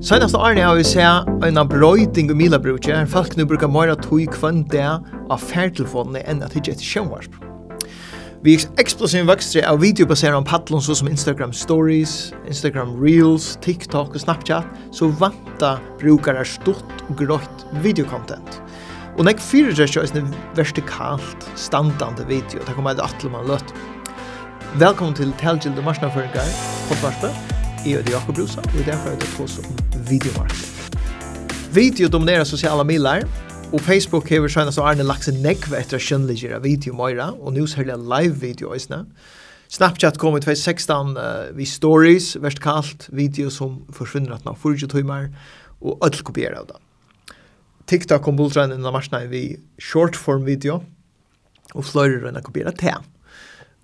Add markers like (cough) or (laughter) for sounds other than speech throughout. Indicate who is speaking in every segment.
Speaker 1: Senast årene har vi sett en brøyding og milabrukje, her folk nu brukar mer tog kvann det av færtelefonene enn at ikke etter sjønvarsp. Vi er eksplosiv vokstre av videobaseret om paddelen så som Instagram Stories, Instagram Reels, TikTok og Snapchat, så vanta brukar er stort og grått videokontent. Og nek fyrir det er en vertikalt standande video, det kommer et atleman løtt. Velkommen til Telgilde Marsnaføringar, Pottvarspe, Jeg heter Jakob Rosa, og derfor er det på som videomarketing. Video dominerar sociala medier og Facebook hever sjønnes så Arne lagt seg nekve etter kjønnligere video møyra, og nå særlig live video eisne. Snapchat kom i 2016 uh, vi stories, verst kalt, video som forsvinner at nå 40 timer, og ødel kopierer av det. TikTok kom bultrein innan marsna vi short form video, og fløyre røyna kopierer til.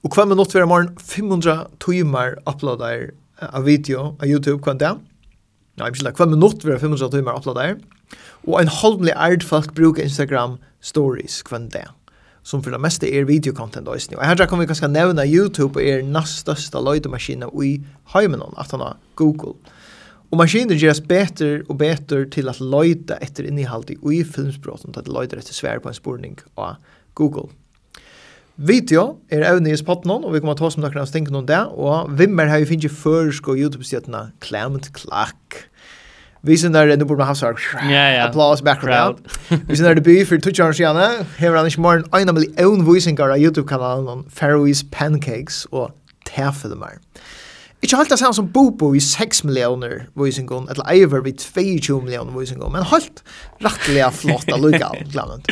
Speaker 1: Og hver minutt hver morgen 500 timer uploader av video av YouTube hver det ja, jeg vil hver minutt vil 500 timer oppla der. Og en holdelig erd folk bruker Instagram stories hver dag som för det mesta är videokontent også. Og her kan vi kanskje nämna Youtube är näst största løydemaskiner i hemmen at han har Google. Och maskiner görs bättre och bättre till att løyde efter innehåll i filmspråten, som att løyde etter svär på en spårning av Google. Video er evne i spotten og vi kommer ta som om noen av stinkene om det, og vimmer har vi finnet først og YouTube-stjettene Clement Clark. Vi ser där det burde man ha så här applause background. (laughs) (laughs) Vi ser där det blir för touch on her han ikke mer morgon en av de own voicing av YouTube kanalen om Faroese pancakes och Taffelmar. Mm. Ikke helt det samme som Bobo i 6 millioner voisingon, eller Eivor i 22 millioner voisingon, men helt rettelig flott av lukka (laughs) glannet.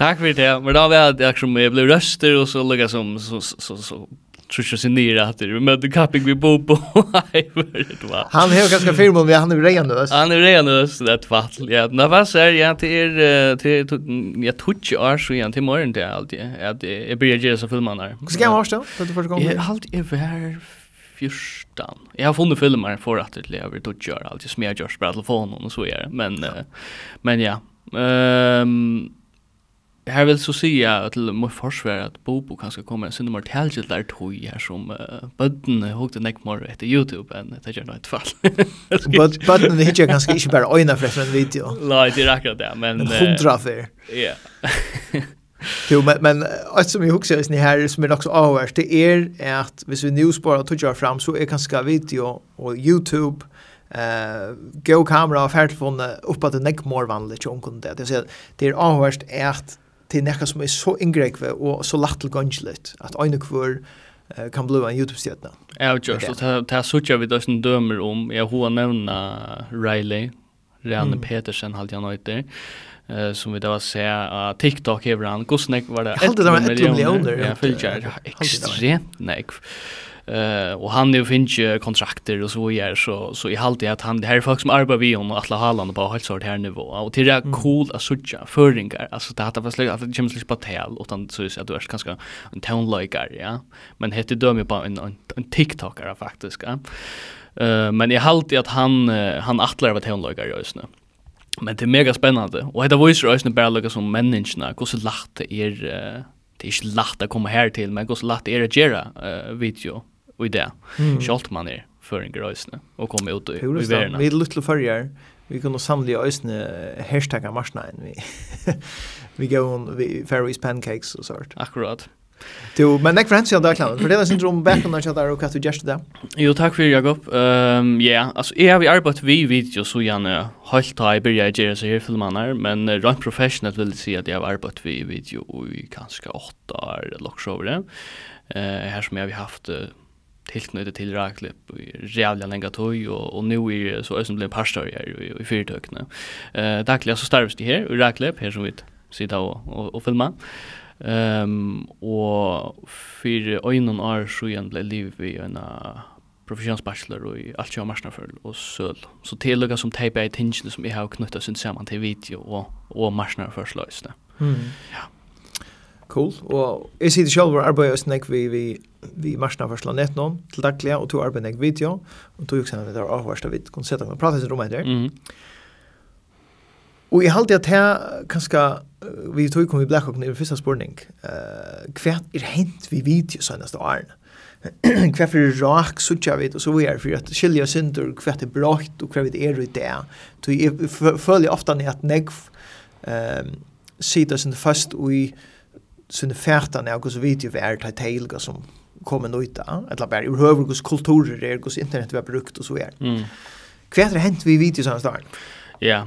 Speaker 2: takk for det, men da vet jeg som jeg ble røster, og så lukka som så, så, så, så trusha sig ner att det med the capping vi bo på det var
Speaker 1: han har ganska firm om vi han är renös
Speaker 2: han är renös det fall. ja när vad säger jag till er till jag touch är så igen till morgon det alltid att jag blir ju så filmarna. där
Speaker 1: ska jag vara då för första gången
Speaker 2: jag halt är fyrstan. Jag har funnit filmer för att det lever då gör allt jag smär görs på telefonen och så är det. Men men ja. Ehm här vill så säga till må försvar att Bobo kanske kommer en sinne mer tälgigt der tog her som uh, bøttene hugde nek mer etter Youtube än det gör något fall.
Speaker 1: Bøttene bötten det hittar kanske inte bara ena för en video.
Speaker 2: Nej, det er akkurat det, men
Speaker 1: hundra för.
Speaker 2: Ja. (laughs)
Speaker 1: Jo, men, men alt som jag huxar är här som är också avhørt, det är att hvis vi nu sparar och tog fram så är kanske video och Youtube eh go kamera och färdfon til nek neckmore vanligt som kunde det. Det är avhørt är at til nekka som er så inngrekve og så lagt til ganslet, at øyne kvar uh, kan bli en YouTube-stjetna.
Speaker 2: Ja, og just, og det er suttja vi som dømer om, jeg hoa nevna Riley, Rane mm. Petersen, halte jeg nøyter, uh, som vi da var se av uh, TikTok hever han, hvordan var det?
Speaker 1: Jeg Halte det var 1 millioner.
Speaker 2: Ja, fylgjer, ekstremt nekv. Eh och han nu finns ju kontrakter och så gör så så i halt det att han det här är folk som arbetar vi och alla Haaland på helt sort här nivå. Och det är cool att söka föringar. Alltså det hade fast att det känns lite på tal utan så att du är ganska en town like ja. Men hette dömer på en en TikToker faktiskt. Ja. Eh men i allt det att han han attlar av town like just nu. Men det är mega spännande. Och det var ju så ösna bara som människorna, hur så lätt det är det är inte lätt att komma här till, men hur så lätt det är att göra uh, video i det. Mm. Kjalt man er en øsne och komme ut i, världen.
Speaker 1: Vi är lite førjer. Vi kunne samle ösne hashtagga marsnain. Vi, vi går on vi Faroese pancakes och sånt.
Speaker 2: Akkurat.
Speaker 1: Du, men nek for hensyn av Dagland, for det er syndrom bakom der jeg og hva du gjørst det.
Speaker 2: Jo, takk for Jakob. Um, ja, altså, jeg har vi arbeidt vi video så gjerne helt da jeg byrja å gjøre seg her filmaner, men uh, rent professionelt vil jeg si at jeg har arbeidt vi video i kanskje åtte år eller også over det. Uh, her som jeg har haft uh, tilknyttet til Raklip i rævlig lenge tog, og, og nå er så øyne blir parstar her i, i fyrtøkene. Uh, daglig så starves de her i Raklip, her som vi sitter og, og, og filmer. Um, og for øynene år så igjen ble livet i en professionsbachelor og i alt kjøy marsnaføl og søl. Så tillukka som teipa i tingene som jeg har knyttet sin sammen til video og, og marsnafølsløsene. Mm. Ja.
Speaker 1: Cool. Og jeg sitter selv og arbeider også nek vi, vi, vi marsna for slanet noen til daglig, og to arbeider nek video, og to juksen det der avvarst av vidt, kunne sette prate sin rom etter. Mm Og jeg halte at her, kanskje, vi tog kom i Blackhawk i første spørning, uh, hva er hent vi video sønnest årene? (clears throat) Hva for rak suttja vi, og så vi er for at skilja synder, hva er brått, og hva vi er i det. Så jeg føler ofte at negv um, sitter sin fast i sin färta när är så vet ju vart det tailga som kommer ut där eller bara hur hur kulturer det går internet vi har brukt och så är. Mm. Kvätter hänt vi vet ju sån där.
Speaker 2: Ja,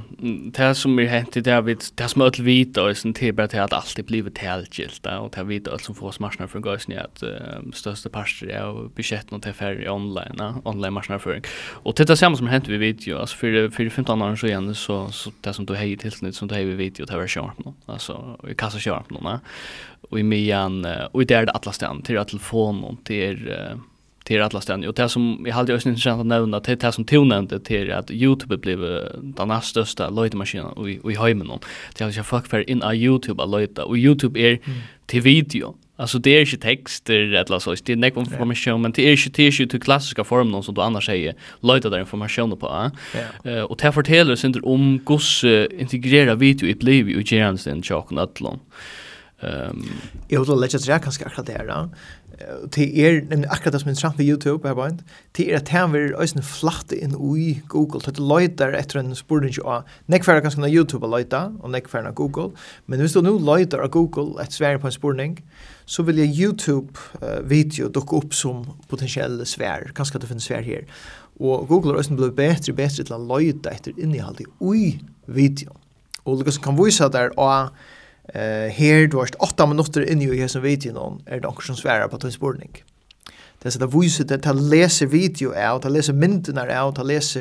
Speaker 2: det som er hent i det er vidt, det som er ødel vidt og sin tid bare til at alt er blivet tilgilt, og det er vidt alt som får marsjonerføring og sin at um, største parster er budgetten og til ferie online, online marsjonerføring. Og til det samme som hent vi video, altså for, for 15 år siden, så, så det som du heier tilsnitt som du heier video, det var kjørp nå, altså i kassa kjørp nå, og i mian, og i det er det atlastean, til telefonen, til uh, till alla ställen. Och det som jag hade ösnen intressant att nämna, det det som tog nämnde till att Youtube blev den näst största löjtmaskinen i, i hemmen. Det är jag folk för in a Youtube att löjta. Och Youtube är mm. till video. Alltså det är inte texter eller så, det är nek information, men det är inte till till klassiska formen som du annars säger, löjta där informationen på. Eh? Yeah. Uh, och det fortäller sig inte om goss uh, integrera video i bliv i tjänsten, tjocken, ötlån.
Speaker 1: Um, jag vill lägga det här ganska akkurat där til er nämligen akkurat det som er interessant på YouTube her bara til er at han vil øyne flatt inn i Google. Till lojtar etter en spurning av nekfärna ganska YouTube och og och nekfärna Google. Men hvis du nu lojtar av Google et svär på en spurning så vill jeg YouTube-video dukke upp som potensielle svär kanske att det finns svär her. og Google har øyne blivit bedre og bedre til å lojta etter innehåll i videon Og det kan visa där og Eh här du har 8 minuter in i hesen videon är det också som svärar på din spårning. Det är så där visst det att läsa video out, att läsa myndena out, att läsa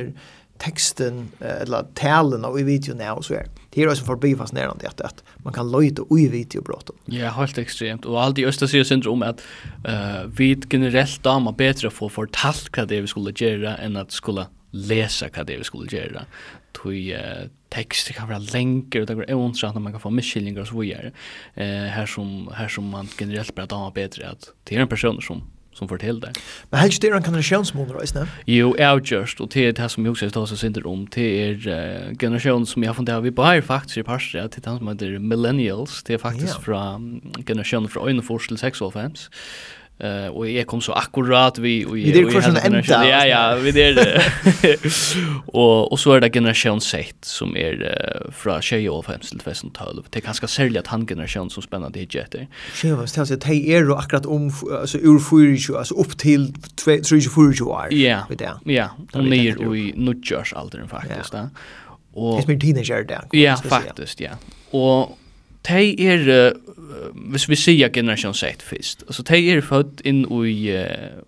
Speaker 1: texten eller talen av i video är så är det är också förbi fast när det att man kan löjta i video videobrott.
Speaker 2: Ja, helt extremt och allt i östra sig syndrom att eh vid generellt dama bättre få fortalt vad det vi skulle göra än att skulle läsa vad det vi skulle göra tui uh, text kan vara länkar och det går ointressant att man kan få misskillingar och så vidare. Eh här som här som man generellt bara damer bättre att det är en person som som fortäller det.
Speaker 1: Men helst det är en generationsmodell, right? Nej.
Speaker 2: Jo, är just och det är det som jag också talar så synd om det är generation som jag funderar vi på här faktiskt i pars det till som heter millennials, det är faktiskt från generationen från 1940 till 65. Eh och jag kom så akkurat vi och
Speaker 1: vi det är ända.
Speaker 2: Ja ja, vi det. Och och så är det generation 6 som är från 20 år fram till 2012. Det är ganska särligt att han generation som spännande det jätte.
Speaker 1: Tjejer vad ställs det är och akkurat om alltså ur 40 alltså upp till 3 4 år.
Speaker 2: Ja. Ja, och ner i nudgers åldern faktiskt, va.
Speaker 1: Och Det är min teenager där.
Speaker 2: Ja, faktiskt, ja. Och de er, uh, hvis vi sier generasjon sett først, altså de er født inn i uh,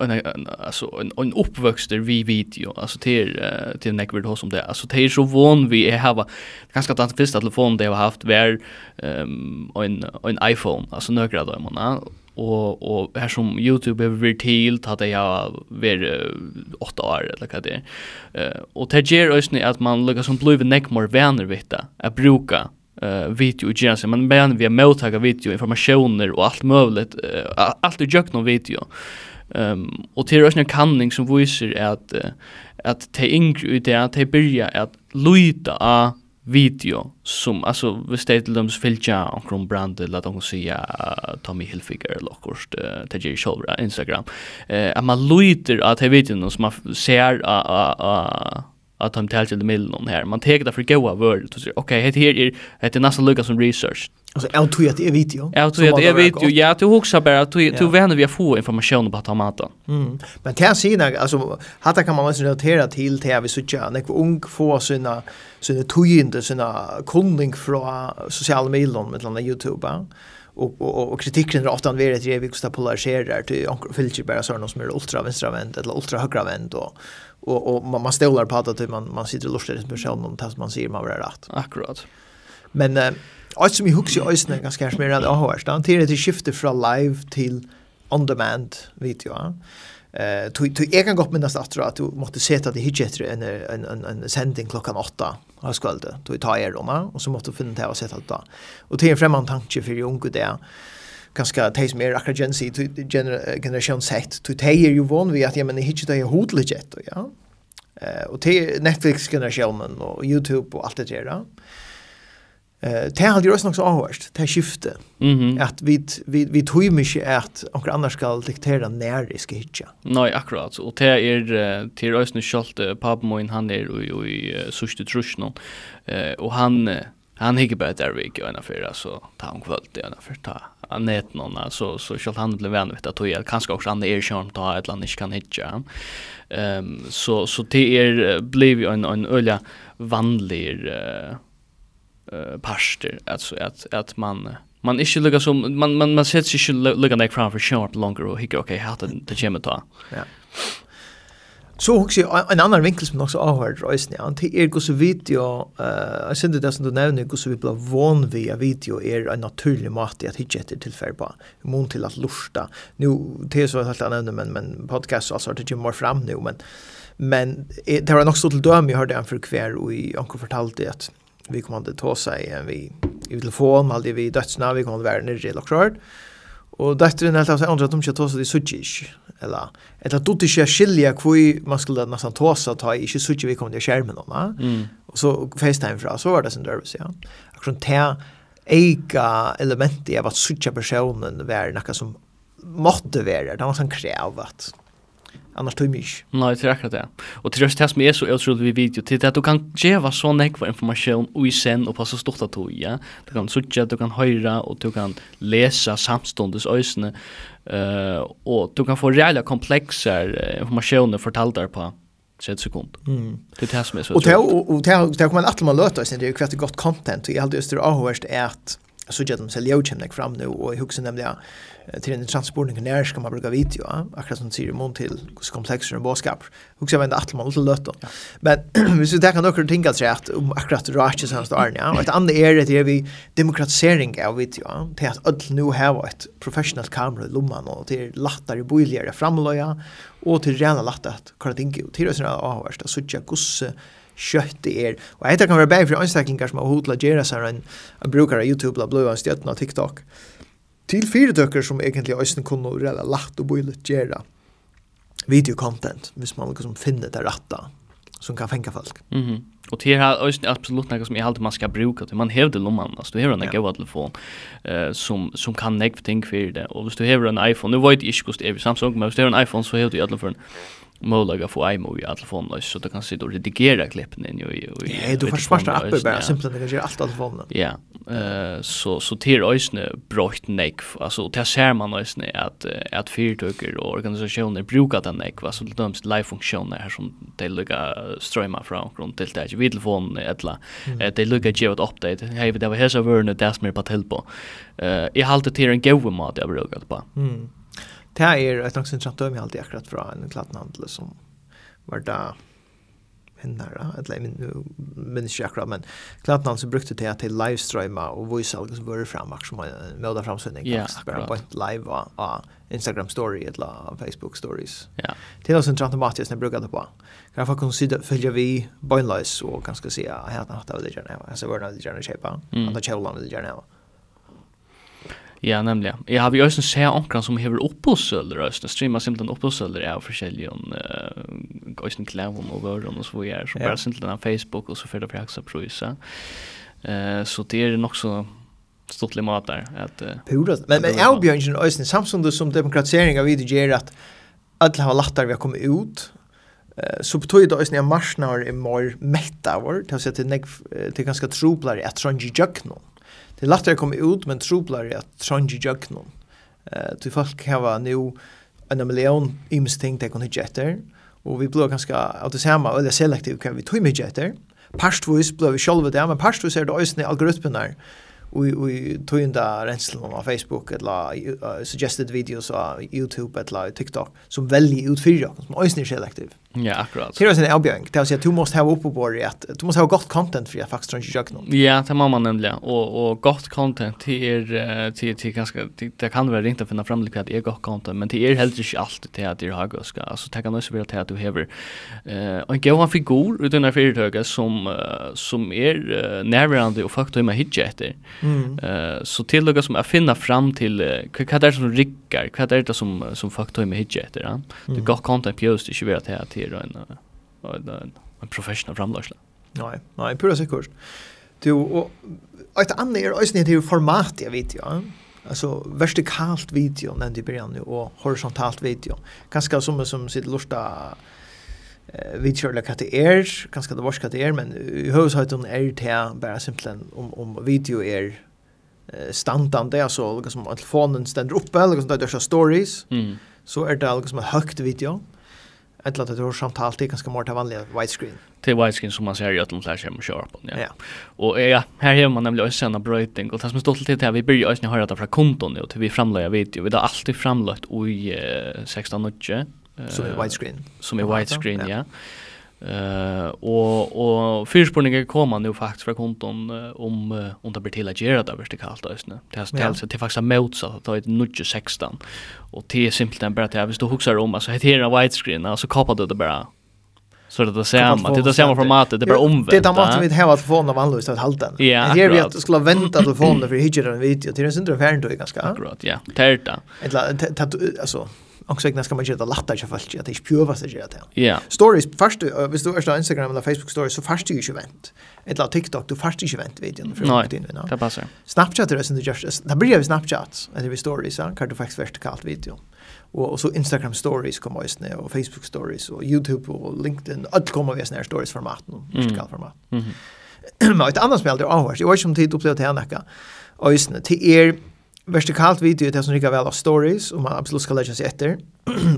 Speaker 2: en, en, alltså en, en oppvøkster vi video alltså till uh, till näck vid hos om det alltså er så vån vi är hava ganska tant första telefon det har haft var um, en en iPhone alltså några då man och och här som Youtube har blivit til att det har varit åtta år eller vad det. Eh och det ger oss att man lukkar som blöver neck mer vänner vita att bruka uh, video i gärna men men vi har mottaga video informationer og alt möjligt uh, allt i jökna video. Um, og till röstning kanning som viser at, uh, at de yngre ut det at de börjar at lyda av video som altså, vi ställer til dem filcha och om brand eller att de säga Tommy Hilfiger eller något uh, til Jerry Shoulder Instagram. Eh uh, at man lyder av de videoene som man ser uh, uh, uh, att de täljer med någon här. Man tar det för goda värld. Okej, okay, det här är det är nästan lika som research.
Speaker 1: Alltså jag tror att det är video.
Speaker 2: Jag tror att det är video. Ja, du huxar bara att du du vänner vi får information på tomaten.
Speaker 1: Mm. Men det här alltså hata kan man nästan relatera till det vi söker. När ung får sina sina tojinde sina kunding från sociala medier med landa Youtube. Och och och kritiken är ofta vid att det vi kostar polariserar till onkel Filchi bara såna som är ultra vänstervänd eller ultra högervänd och och och man, man stolar på att typ man man sitter och lustar i personen om tas man ser man var rätt.
Speaker 2: Akkurat.
Speaker 1: Men eh allt som i hooks i ösnen ganska mer att jag har stan till det skiftet från live till on demand video. Eh tog tog jag kan gott med att att du måste se att det hitchet en en en en sändning klockan 8 av skvällen. Du tar er då och så måste du finna det och sätta det. Och till en främmande tanke för unga där ganska de som är akkurat gen Z, generation Z, de är ju van vi att jag men jag hittar det hotligt gett. Ja? eh och till Netflix-generationen och YouTube och allt det där. Eh det har ju också något så avhörst. Det skifte.
Speaker 2: Mhm.
Speaker 1: Att vi vi vi tror ju mycket att några andra ska diktera när det ska hitcha.
Speaker 2: Nej, akkurat. Och det är till ösnen skolt pappa min han är i i sust trusnon. Eh och han han hikker bare der vi ikke øyne for, så ta han kvølt i øyne for, ta han net noen, så så skall han bli vän vet att er kanskje også andra er kjørn, ta et eller annet ikke kan hitta. Um, så så det är blir jo en en öliga vanlig uh, uh, parster altså at, at man man ikke lukar som man man man sätter sig inte nek ner framför sharp longer og hikker, okej okay, hata det kommer ta. Ja.
Speaker 1: Så hugsi en annan vinkel som också har varit rejsen ja. Det är gosse video eh jag synte det som du nämnde gosse vi blev van via video är en naturlig mat att hitta till tillfälle på. Imorgon till att lusta. Nu det så helt annorlunda men men podcast alltså det ju mer fram nu men men det har nog så till döm jag hörde en för kvar och jag kan fortalte att vi kommer att ta sig vi i telefon alltid vi dödsna vi kommer vara nere i lokalt. Och dätter den helt seg andre at de ska ta sig det så eller eller du inte skilja kvui man skulle nästan tåsa ta i inte så vi kommer till skärmen då
Speaker 2: mm.
Speaker 1: och så FaceTime fra så var det sen nervös ja akkurat te eiga element i att switcha personen var något som måtte være, det var sån krävat annars tog mye.
Speaker 2: Nei, det er akkurat det. Og til just det som er så utrolig vid video, til det at du kan geva så nekva informasjon och i sen och passa stort at du, ja. Du kan sutja, du kan høyra, og du kan lesa samståndes øysene. Uh, og du kan få reella komplexa informationer fortalt där på 30 sekund.
Speaker 1: Mm.
Speaker 2: Det är det som så.
Speaker 1: Och det och det kommer att man löta sig det är ju kvart gott content. Jag hade just det avhörst är att så gjør de selv jo kjemnek fram nu, og jeg husker nemlig ja, til en transportning nær skal man bruke video, ja, akkurat som sier mån til hvordan komplekser og bådskaper. Jeg husker jeg var en atlemann til løtta. Men (clears throat) hvis vi tenker noen ting at seg at om akkurat rasjes hans åren, ja, og et annet er det er vi demokratisering av video, ja, til at alle nå har et professionelt kamera i lomman, og til lattere boligere framløya, og til rena at hva det er, og til å være så ikke hvordan kjøtt det er. Og etter kan være bare for anstaklinger som har hodet til å gjøre seg en, en bruker av YouTube, bla, bla, stjøtten av TikTok. Til fire døkker som egentlig også kunne rett lagt og bøylet gjøre videokontent, hvis man liksom finner det rette som kan fänga folk.
Speaker 2: Mhm. Mm och det här är absolut något som jag alltid man ska bruka. till. Man hävde lomman, alltså du har en
Speaker 1: ja.
Speaker 2: telefon eh som som kan näck ting för det. Och hvis du har en iPhone, nu vet jag inte hur det är Samsung, men hvis du har en iPhone så har du i alla fall möjliga få iMovie att telefonen så du kan sitta och redigera klippen in i i
Speaker 1: Ja, du får smarta appar bara simpelt det kan allt att telefonen.
Speaker 2: Ja. Eh så så till ösne brott neck alltså till ser man ösne att att fyrtöker och organisationer brukar den neck vad så döms live funktioner här som de lugga strömma från runt till det vid telefon eller de lugga ge ett update. Hej, det var här så var det där som är på telpo. Eh i halta till en go mat jag brukar på.
Speaker 1: Mm. Det er et nok något døm jeg alltid akkurat fra en kladnhandel som var där hennara, eller nu minns ikke akkurat, men kladnhandel som brukte det til livestreama og voice algo som var fram, som en möda framsynning, bare
Speaker 2: bara
Speaker 1: på ett live av Instagram story eller Facebook stories.
Speaker 2: Ja.
Speaker 1: Det er også intressant matiskt när jeg bruker det på. Kan jag kunna se følge vi bönlös och ganska se här att det är gjerne. gärna, alltså värna det gjerne kjøpe.
Speaker 2: att
Speaker 1: det kjolan det gjerne. Mm.
Speaker 2: Ja, nämligen. Jag har ju också sett onkran som hever uppåsölder rösten, streama simpelthen uppåsölder av forskjellige uh, om goisen klävon och vörden och så vidare. Så bara simpelthen på Facebook och så för det på haxa pröjsa. Eh så det är nog så stort mat där att
Speaker 1: Pura. Men men
Speaker 2: Albjörnsen
Speaker 1: och Östen Samsung som demokratisering av video att alla har lättare vi har kommet ut så betyder det att marsnar er mer mätta vår, det har sett det ganska troplare att sån jöknon det er lättare å komme ut, men troblare at trångi jöknon. Uh, til folk hava nu en million imsting de kan hitje etter, og vi blir ganske av det samme, eller selektiv hva vi tog hitje etter. Parstvis blir vi sjálf det, men parstvis er det òsne algoritmenar og i tøynda renslene av Facebook eller uh, suggested videos av YouTube eller TikTok som veldig utfyrir, som òsne er selektiv.
Speaker 2: Ja, akkurat.
Speaker 1: Det är en avbjöring. Det vill att du måste ha uppe på det att du måste ha gott content för jag faktiskt tror inte jag någon.
Speaker 2: Ja, det må man nämligen. Och, och gott content till er, till, till ganska, det kan vara rent att finna fram lite att det är gott content, men det är helt inte alltid till att det är högöska. Alltså det kan också vara till att du hever eh, en gåvan figur utan här företaget som, uh, som är uh, närvarande och faktiskt hemma hitcha efter.
Speaker 1: Mm.
Speaker 2: Uh, så till något som att finna fram till uh, vad är det som riggar, vad är det som, som faktiskt hemma hitcha efter. Ja? Mm. Det gott content just det inte vara till att är en en en professional framlagsla.
Speaker 1: Nej, nej, pura sikkert. Du och ett annat är ösnet i format jag vet jag. Alltså vertikalt video när i börjar nu och horisontalt video. Ganska som som sitt lusta eh vi kör det er, ganska det varska det er men i hushållet är det bara simpelthen om om video är standande alltså liksom telefonen ständer upp eller sånt där stories.
Speaker 2: Mm.
Speaker 1: Så är det liksom en högt video. Mm ett att det är samt är ganska mer till vanliga widescreen.
Speaker 2: Till widescreen som man ser i ötlund flash hem och kör på. Ja.
Speaker 1: ja.
Speaker 2: Och ja, här hemma man nämligen också en bröting och det som står till att här vi börjar ju höra det från konton nu till vi framlägger video. Vi har alltid framlagt i 16 nutje.
Speaker 1: Som är widescreen.
Speaker 2: Som är widescreen, ja.
Speaker 1: ja.
Speaker 2: Eh och och fyrspårningen kommer nu faktiskt från konton om om det blir till att göra det vertikalt ösnä. Det
Speaker 1: har
Speaker 2: ställt sig till faktiskt mot så att det är nudge 16. Och det är simpelt bara att jag visst huxar om alltså heter det widescreen alltså kapar det bara. Så det är samma, det är samma formatet, det är bara omvänt.
Speaker 1: Det är
Speaker 2: samma
Speaker 1: vi har telefonen av annorlunda att halta.
Speaker 2: Ja.
Speaker 1: Det är
Speaker 2: vi
Speaker 1: att skulle vänta telefonen för hitcha den video till en syndrom färdigt ganska.
Speaker 2: Akkurat, ja. Tärta.
Speaker 1: Ett alltså också när ska man göra lättare för folk att det är pure sig det.
Speaker 2: Ja.
Speaker 1: Stories först visst du är på Instagram eller Facebook stories så först du ju vänt. Ett la TikTok du först ju vänt videon för att din. Nej.
Speaker 2: Det passar.
Speaker 1: Snapchat är det som det just det blir ju Snapchat eller vi stories så kan du faktiskt vertikalt video. Och, och så Instagram stories kommer just nu och Facebook stories och YouTube och LinkedIn allt kommer vi snär stories format nu vertikalt format.
Speaker 2: Mhm.
Speaker 1: Men ett annat spel det är avhörs. Jag vet inte om tid upplevt det här näka. Och just nu till er vertikalt video det som rikar väl av stories och man absolut ska lägga sig efter.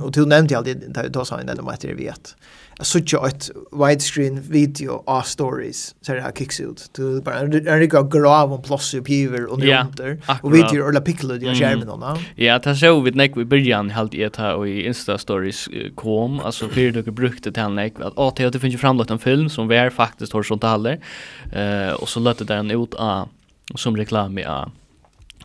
Speaker 1: och (clears throat) till nämnde jag alltid där då sa han ändå att det vet. Jag såg ju ett widescreen video av stories så det här kicks ut. Du bara en rikar grav och plus och
Speaker 2: över
Speaker 1: och
Speaker 2: under.
Speaker 1: Och video eller pickle det
Speaker 2: jag
Speaker 1: skärmen då.
Speaker 2: Ja, det så vi näck vi början helt i här och i Insta stories kom alltså för du brukte till näck att åh det finns ju framlagt en film som vi är faktiskt horisontaler. Eh och så lät det den ut a som reklam i a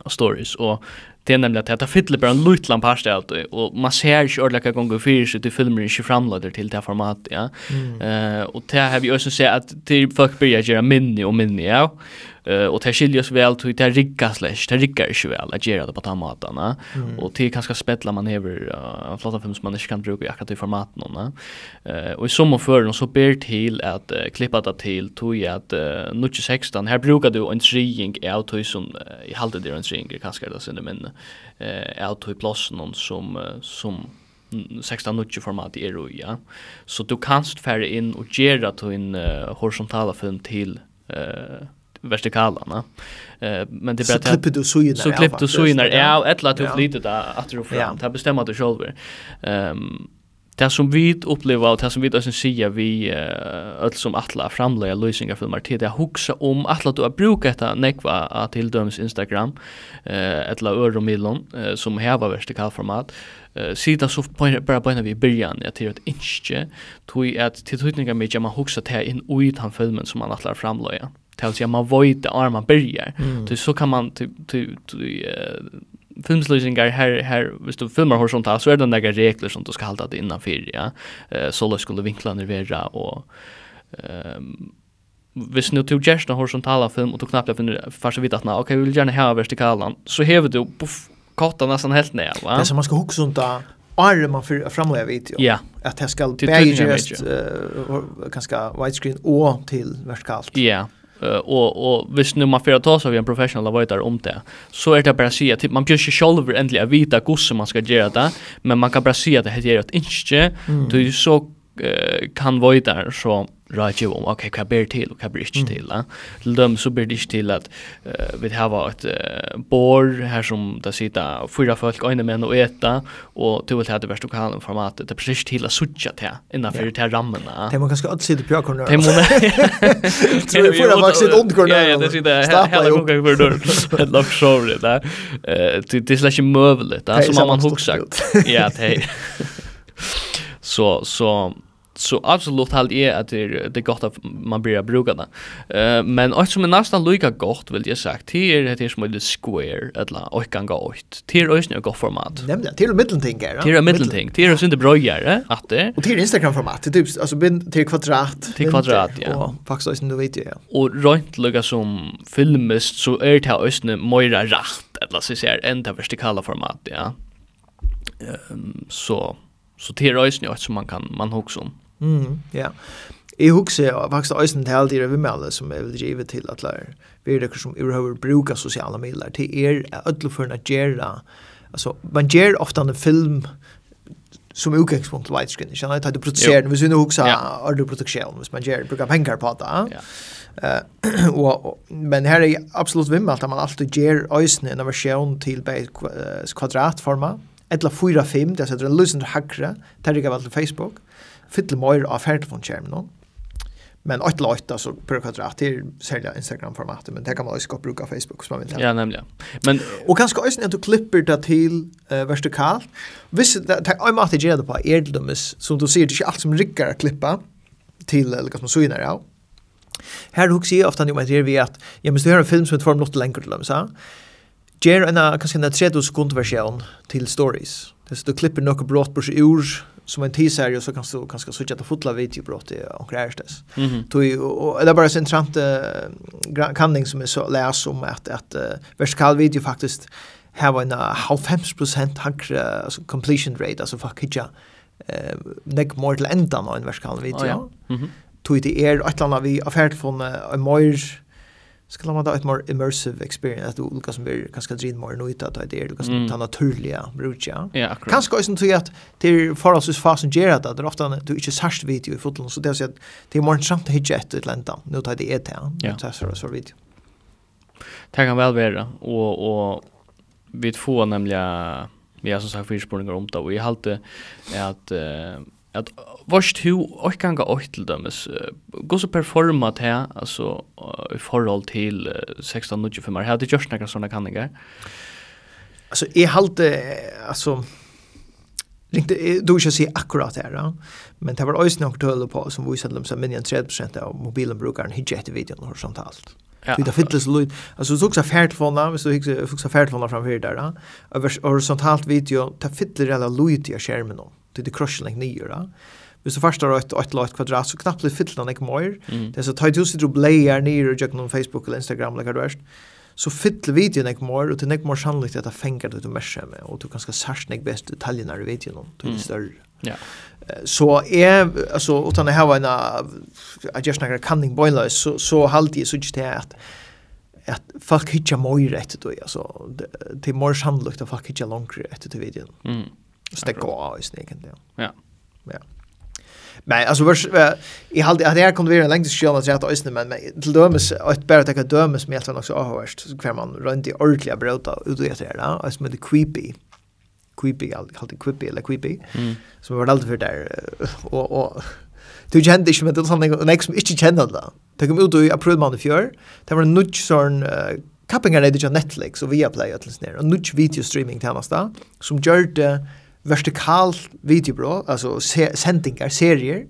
Speaker 2: av stories och det är nämligen att det fyller bara en liten part av och man ser inte ordentligt gånger för sig till filmer inte framlåder till det här ja.
Speaker 1: Mm.
Speaker 2: Uh, och det har vi också sett att till folk börjar göra minne och minne ja. Eh och det skiljer sig väl till det rigga slash, det riggar inte väl att göra det på den maten.
Speaker 1: Mm.
Speaker 2: Och det är ganska spettla man över uh, flotta film som man inte kan bruka i akkurat i formaten. eh och i sommar för så ber till att uh, klippa det till tog jag att uh, 16 här brukar du en trying av tog som, uh, i halvdelen är en trying, kanske det sen minne, eh av tog i någon som, uh, som 16-90 format i Eru, ja. Så du kanst färre in och göra till en uh, horisontala film till uh, vertikala eh men det bara
Speaker 1: så klipper du så ju
Speaker 2: så klipper du så in där. ja ettla du flyter där att du fram. Ta bestämma du själv. Ehm det som vi upplever och det som vi då sen ser vi öll som alla framlägga lösningar för Martin det huxa om atla du har brukat detta nekva till döms Instagram eh ettla öromillon som häva vertikal format eh sida så bara på vi början jag till ett inch tog att till tydningar mycket man huxar till in ut han filmen som man alla framlägga till sig man void arm man börjar.
Speaker 1: Mm.
Speaker 2: Så så kan man typ typ filmslösningar här här hvis du filmar horisontalt så är det några regler som du ska hålla dig innanför ja. Eh så skulle vinklarna vara och ehm hvis nu tog gärna en horisontala film och du knappt finner fast vidt att okej okay, vi vill gärna ha vertikalan så hever du puff korta nästan helt ner va
Speaker 1: det som man ska huxa unta är man för framlägga video
Speaker 2: ja
Speaker 1: att det ska
Speaker 2: bägge
Speaker 1: just uh, ganska widescreen och till vertikalt
Speaker 2: ja Uh, och och visst nu man får ta sig av en professional avoidar om det så är det bara att säga typ man blir ju själv ändliga vita gosse man ska göra det men man kan bara säga att det heter ett inske
Speaker 1: mm.
Speaker 2: så uh, kan voidar så rådge om, ok, hva ber til, og hva ber ikke til. Mm. Til dem så ber det ikke til at uh, vi har et uh, bor her som det sitter fyra folk, øyne menn og eta, og du vil ha det verste lokalen formatet. Det er precis til å suttje til innenfor
Speaker 1: ja.
Speaker 2: til rammene.
Speaker 1: Det må ganske alt sitte på jakken.
Speaker 2: Det må
Speaker 1: det. Så det fyra folk sitter ondkorn.
Speaker 2: Ja, ja, det sitter
Speaker 1: hele
Speaker 2: kokken for døren. Et lagt sjovlig. Det er slett ikke møvelig.
Speaker 1: Det er
Speaker 2: som om man
Speaker 1: hukser.
Speaker 2: Ja, det er. Så, så, så absolut halt är att det är det gott att man börjar bruka det. Eh men också som är nästan lika gott vill jag sagt Det är det som är square eller och kan gå ut. Det är också ett gott format.
Speaker 1: Nämligen till mittenting är
Speaker 2: det. Till mittenting. Det är ju inte bröjare att det.
Speaker 1: Och till Instagram format typ alltså bin till kvadrat.
Speaker 2: Till kvadrat ja.
Speaker 1: Faktiskt du vet ja.
Speaker 2: Og runt lukka som filmist så er det här ösne mera rätt eller så ser en det vertikala format ja. Ehm så så det är ju också som man kan man hooks om.
Speaker 1: Mm, ja. Jeg husker faktisk også en del dyr vimmelde som jeg vil drive til at lærer vi er som overhover brukar sociala medier til er ødlo for at gjøre altså man gjør ofte en film som utgangspunkt til widescreen ikke sant at du produserer hvis vi nå husker er du produksjon hvis man gjør bruker penger på det ja. (clears throat) Uh, og, men her er absolutt vimmelt at man alltid gjør øysene en versjon til kvadratforma, eller 4-5, det er sånn løsende hakre, det er ikke vel til Facebook, fylle mer av ferdfonskjermen nå. Men ett låt alltså brukar jag dra till sälja Instagram formatet men det kan man också bruka Facebook som man vill.
Speaker 2: Ja, nämligen. Men
Speaker 1: och kanske också att du klipper det till uh, vertikalt. Visst det är matte ger det på Erdelmus som du ser det är allt som rycker att klippa till eller som så innan ja. Här hooks ju ofta nu med det vi att jag måste göra en film som ett form låter längre till dem så. Ger en kanske en 30 sekund version till stories. Det så du klipper något brått på sig ur som en teaser så kan så kanske switcha till fotla videobrott och brott
Speaker 2: det och
Speaker 1: krärstes. Då och det är bara intressant uh, kanding som är så läs om att att uh, vertikal video faktiskt har en half 50 högre alltså completion rate alltså för kitcha eh nek more till ända av en vertikal video. Tog det är ett land vi affärt från en mer ska man da ett mer immersive experience att du Lucas som blir kanske drin mer nu att det är Lucas mm. tar naturliga brukja.
Speaker 2: Ja, akkurat.
Speaker 1: kanske också så att det för oss så fast ger att det är ofta du inte särskilt video i fotbollen så det är så att det är mer intressant att hitta ett land nu tar det ett här.
Speaker 2: Ja.
Speaker 1: Det så så video.
Speaker 2: Det kan väl vara och och vi får nämligen vi har som sagt fyrspårningar om det och jag har alltid att uh, at varst hu och ganga åt till dömes gå så performa här alltså i förhåll till 1695 här det just några såna kanningar
Speaker 1: alltså är halt alltså Ringte, du ska se akkurat här ja. men det var også nok tøle på som visade dem som minst 30% av mobilen brukeren hitje etter sånt horisontalt. Ja. Det fylltes lut. Alltså så också färdfåna, så fick så färdfåna framför där. Över Horisontalt video, det fyller alla lut i skärmen om det är crushing nyra. Hvis du først har ett ett eller kvadrat, så knappt litt fyllt den mer. Det er så tajt du sitter og bleier nere og gjør Facebook eller Instagram like det du så fyller videon ikke mer, og det er mer sannolikt at det fänger det du merker med, og du kan ska särskilt ikke best detaljene i videoen, då til är större.
Speaker 2: Ja.
Speaker 1: Så är altså, utan jeg har en, jeg gjør snakker cunning boilers, så, så halt jeg så just det at, att folk hittar mer rätt då alltså det, det mer sannolikt att folk hittar långt rätt det videoen.
Speaker 2: Mm
Speaker 1: stäcka av i snägen
Speaker 2: ja. Ja.
Speaker 1: Ja. Men alltså vars i hade att det kunde vara en längre skillnad att säga att men till dömes ett bara ta dömes med att också har värst så kvar man runt i ordliga bröta ut det där då alltså med det creepy creepy alltid creepy eller creepy som var alltid för där och och Du kände ikke, med det er sånn en ek som ikke kjenner det. Det kom ut i april månad i fjør. Det var en nudge sån kappingar det på Netflix och via Play til sånn. och nudge video videostreaming tjeneste som gjør det uh, vertikal videobrå, altså se sendingar, serier,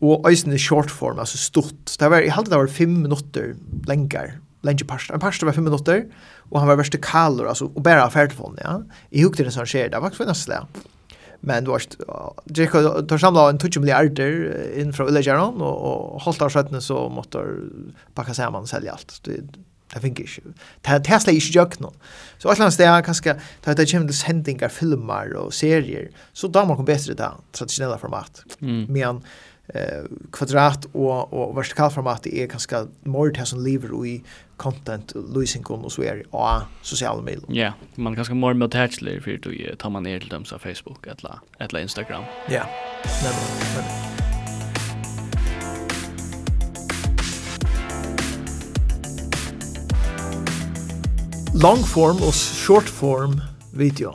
Speaker 1: og eisne short form, altså stort. Det var, jeg halte det var fem minutter lengar, lengar parst. En parst var fem minutter, og han var vertikaler, altså, og bare av ferdfond, ja. I hukte det som skjer, det var ikke nesten det. Men du var ikke, det tar samla en 20 milliarder inn fra Ulegjaron, og, og holdt av skjøttene så måtte pakka sammen og selge alt. Det, Det fink ikke. Det er slik ikke gjøk noen. Så et eller annet sted, kanskje, det er kjemmet til sendingar, filmer og serier, så da man kom bedre det traditionella format.
Speaker 2: Mm.
Speaker 1: Men eh, kvadrat og, og vertikal format er kanskje mer det som lever i content, losing og så er og sosiale medier.
Speaker 2: Ja, yeah. man er kanskje mer med tætsler for du tar man ned til dem så Facebook eller, eller Instagram.
Speaker 1: Ja, yeah. long form og short form video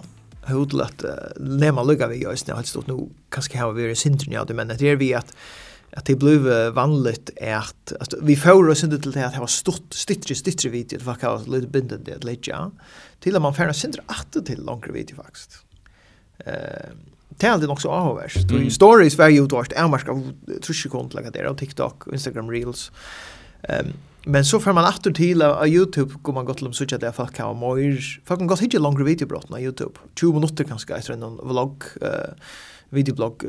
Speaker 1: hodlat nema lugga vi just nu har stått nu kanske har vi det syndrom ja men det är vi att att det blev vanligt att att vi får oss inte till det att ha stort stittre stittre video det var kallat lite bindet det lite ja till att man färna syndra att till långa video faktiskt eh Tell det också avvärst. Mm. Stories var ju utvarst. Är man ska trusha lägga där på TikTok, Instagram Reels. Ehm um, Men så får man åter till av Youtube går man gott till att söka där för kan man gott Fucking gott hittar längre videobrott på Youtube. 20 minuter kanske efter en vlogg eh videoblogg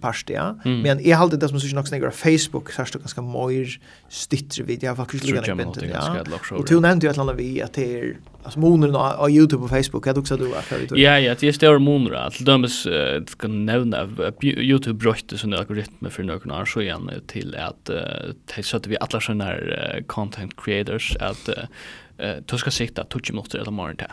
Speaker 1: parst ja.
Speaker 2: Mm.
Speaker 1: men jag hade det som så nog på Facebook så att ganska mer stitter video
Speaker 2: jag
Speaker 1: faktiskt
Speaker 2: ligger
Speaker 1: på
Speaker 2: inte
Speaker 1: ja. och till nämnde jag att vi att det är alltså moner på YouTube och Facebook. Jag också du att
Speaker 2: Ja ja det är större moner att dömes kan nämna YouTube brötte sån algoritm för några år så igen till att det så att vi alla såna här content creators att du ska sikta 20 minuter eller morgon till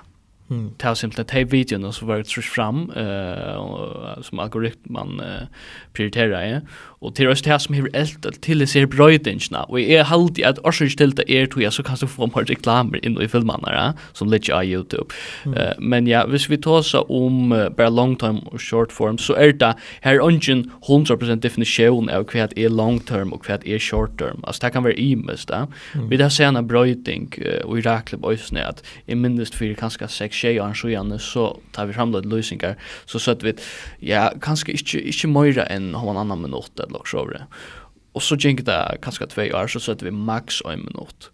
Speaker 1: Mm.
Speaker 2: Det var simpelthen de videoene som var trus fram, uh, som algoritmen uh, prioriterer ja. Och till oss det som hever eld til ser brøydingsene. och är er heldig at årsøk til det är tog jeg, så kan du få mer reklamer in i filmene, ja, som ligger på YouTube.
Speaker 1: Mm.
Speaker 2: Uh, men ja, hvis vi tar så om uh, bara long term og short form, så er det her er ungen 100% definition av hva er long term og hva er short term. Altså det kan være imest, da.
Speaker 1: Mm.
Speaker 2: Vi tar seg en brøyding, uh, og i rekkelig bøysene, at i minst fyrir kanskje 6 tjej år så så tar vi fram lite lösningar så så att vi ja kanske inte inte mer än har man annan minut eller så över och så gick det kanske två år så så att vi max en minut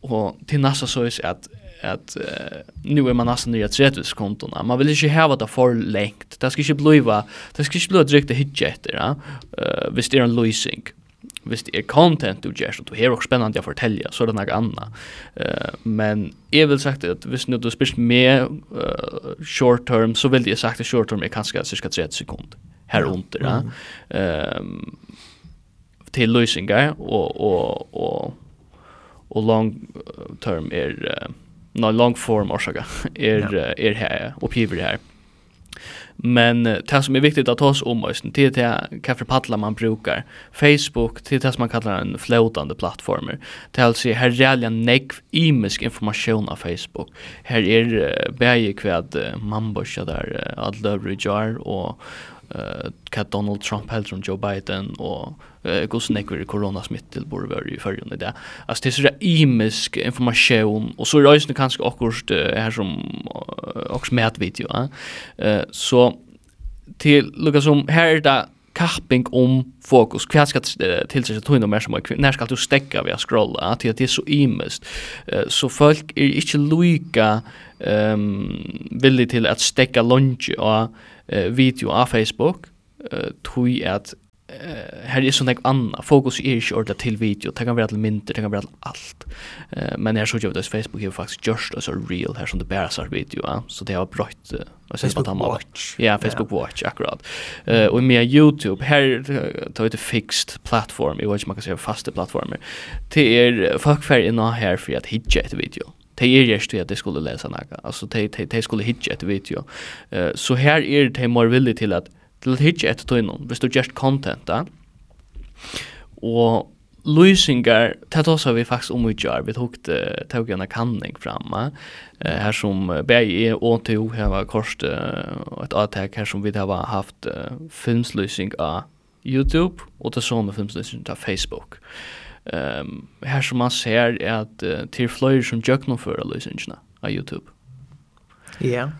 Speaker 2: och till nästa så är att att uh, nu är man nästan nya tredjedelskontorna. Man vill inte häva det för längt. Det ska inte bliva, det ska inte bli direkt att hitcha efter, ja? uh, visst det är en lösning hvis det er content du gjør, og du har også spennende å fortelle, så er det noe annet. Uh, men jeg vil sagt at hvis du spyrt med uh, short term, så vil jeg sagt at short term er kanskje cirka 30 sekunder
Speaker 1: her
Speaker 2: under. Ja.
Speaker 1: Mm.
Speaker 2: Um, til løsninger, og, og, og, og long term er, uh, no, long form orsaka, er,
Speaker 1: ja.
Speaker 2: er her, oppgiver her. Men det som är viktigt att ta oss om oss, det är det kaffe paddlar man brukar. Facebook, det är det som man kallar en flötande plattformer. Det är alltså här rälja negv imisk information av Facebook. Här är bäge kvad uh, mambosja där all jar och eh kat Donald Trump helt från Joe Biden och eh går nekver corona smitt till borde vara i förrjun i det. Alltså det är så imisk information och så rörs det kanske akkurat här som också med video. Eh så till Lucas som här är det kapping om fokus. Hva skal til seg tøyne mer som Når skal du stekka ved å scrolla? At det er så imest. Så folk er ikke lika um, villig til at stekka lunge og video av Facebook tog at her er sånn ek anna, fokus er ikke ordet til video, det kan være til mynter, det kan være til alt. men her så gjør vi det, Facebook har faktisk gjørst og så real her som det bærer seg video, ja. så det har brøtt.
Speaker 1: Facebook Watch.
Speaker 2: Ja, Facebook Watch, akkurat. og med YouTube, her tar vi til fixed platform, jeg vet ikke man kan säga faste plattformer, det er folk fer inna her for at hitje etter video de är just det de skulle läsa naga. alltså de de de skulle hitcha ett video eh så här är de mer villiga til at, till att hitcha etter till någon du just content där och Luisingar, det tar vi faktiskt om utgjør. Vi tok det, tok en kanning framma. Eh, här som BG og TO har var uh, ett attack här som vi har haft filmslösning av YouTube og det såna filmslösning av Facebook um, her som man ser er at uh, til fløyer som jøknumfører løsningene av YouTube.
Speaker 1: Ja.
Speaker 2: Yeah.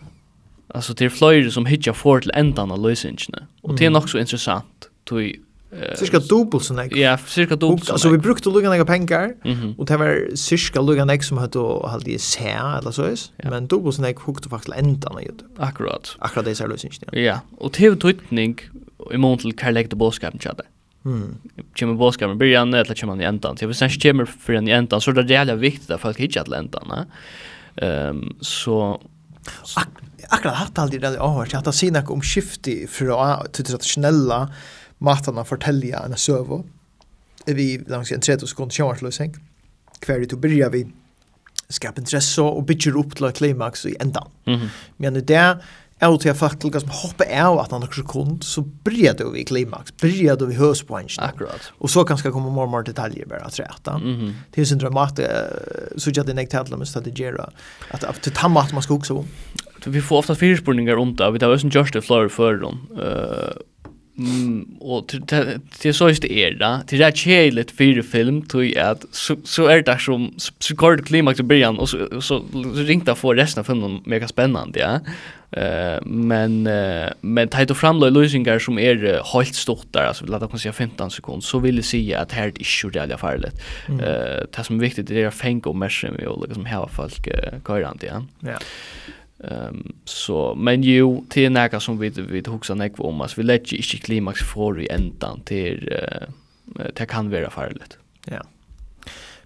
Speaker 2: Altså til fløyer som hitja för till ändan av lösningarna. Och det är nog så intressant. Tui, uh,
Speaker 1: cirka dubbel så nek.
Speaker 2: Ja, cirka dubbel
Speaker 1: sånn Altså vi brukte lukka nek pengar,
Speaker 2: mm
Speaker 1: -hmm. og det var cirka lukka nek som høyt och halde i se, eller så is.
Speaker 2: Ja.
Speaker 1: Men dubbel så nek hukte faktisk til endan av YouTube.
Speaker 2: Akkurat.
Speaker 1: Akkurat det er løsningene. Ja,
Speaker 2: og til tøytning i mån til hva jeg legde bådskapen kjadde.
Speaker 1: Mm.
Speaker 2: Kommer bådskapen i början eller kommer han i ändan. Jag vill sen kommer för en i ändan så det är jävla viktigt att folk hittar till ändan. Ehm så
Speaker 1: Ak akkurat hatt alltid det har jag att sina om skifte från till traditionella matarna fortälja en sövo. Vi långs en 30 sekund chartlösning. Kvar du börjar vi skapa intresse och bygger upp till klimax i ändan.
Speaker 2: Mm.
Speaker 1: Men det av til faktisk som hoppar av att han också sekund så börjar vi klimax, börjar vi vid.
Speaker 2: Akkurat.
Speaker 1: Och så kanske kommer mer och mer detaljer bara att rätta.
Speaker 2: Mm -hmm.
Speaker 1: Det är ju en dramat så jag det nektar att med strategera att att ta tamma man ska också.
Speaker 2: Vi får ofta fyrspurningar om det, vi tar ju en just flower för dem. Eh Mm, og til så just er det, til det er kjedeligt fire film, tror jeg at så er det som, så går det klimaks i början, og så ringte jeg for resten av filmen mega spennende, ja. Eh men uh, men tajt och framlöj lösningar som är uh, helt stort där alltså låt oss säga 15 sekunder så vill jag säga att här är inte det alla
Speaker 1: mm.
Speaker 2: Eh det som är viktigt är att fänga och mesha med och liksom här folk körant igen. Ja. Ehm så men ju till näka som vi vi huxar näck om oss vi lägger inte klimax för i ändan till eh det kan vara farligt.
Speaker 1: Ja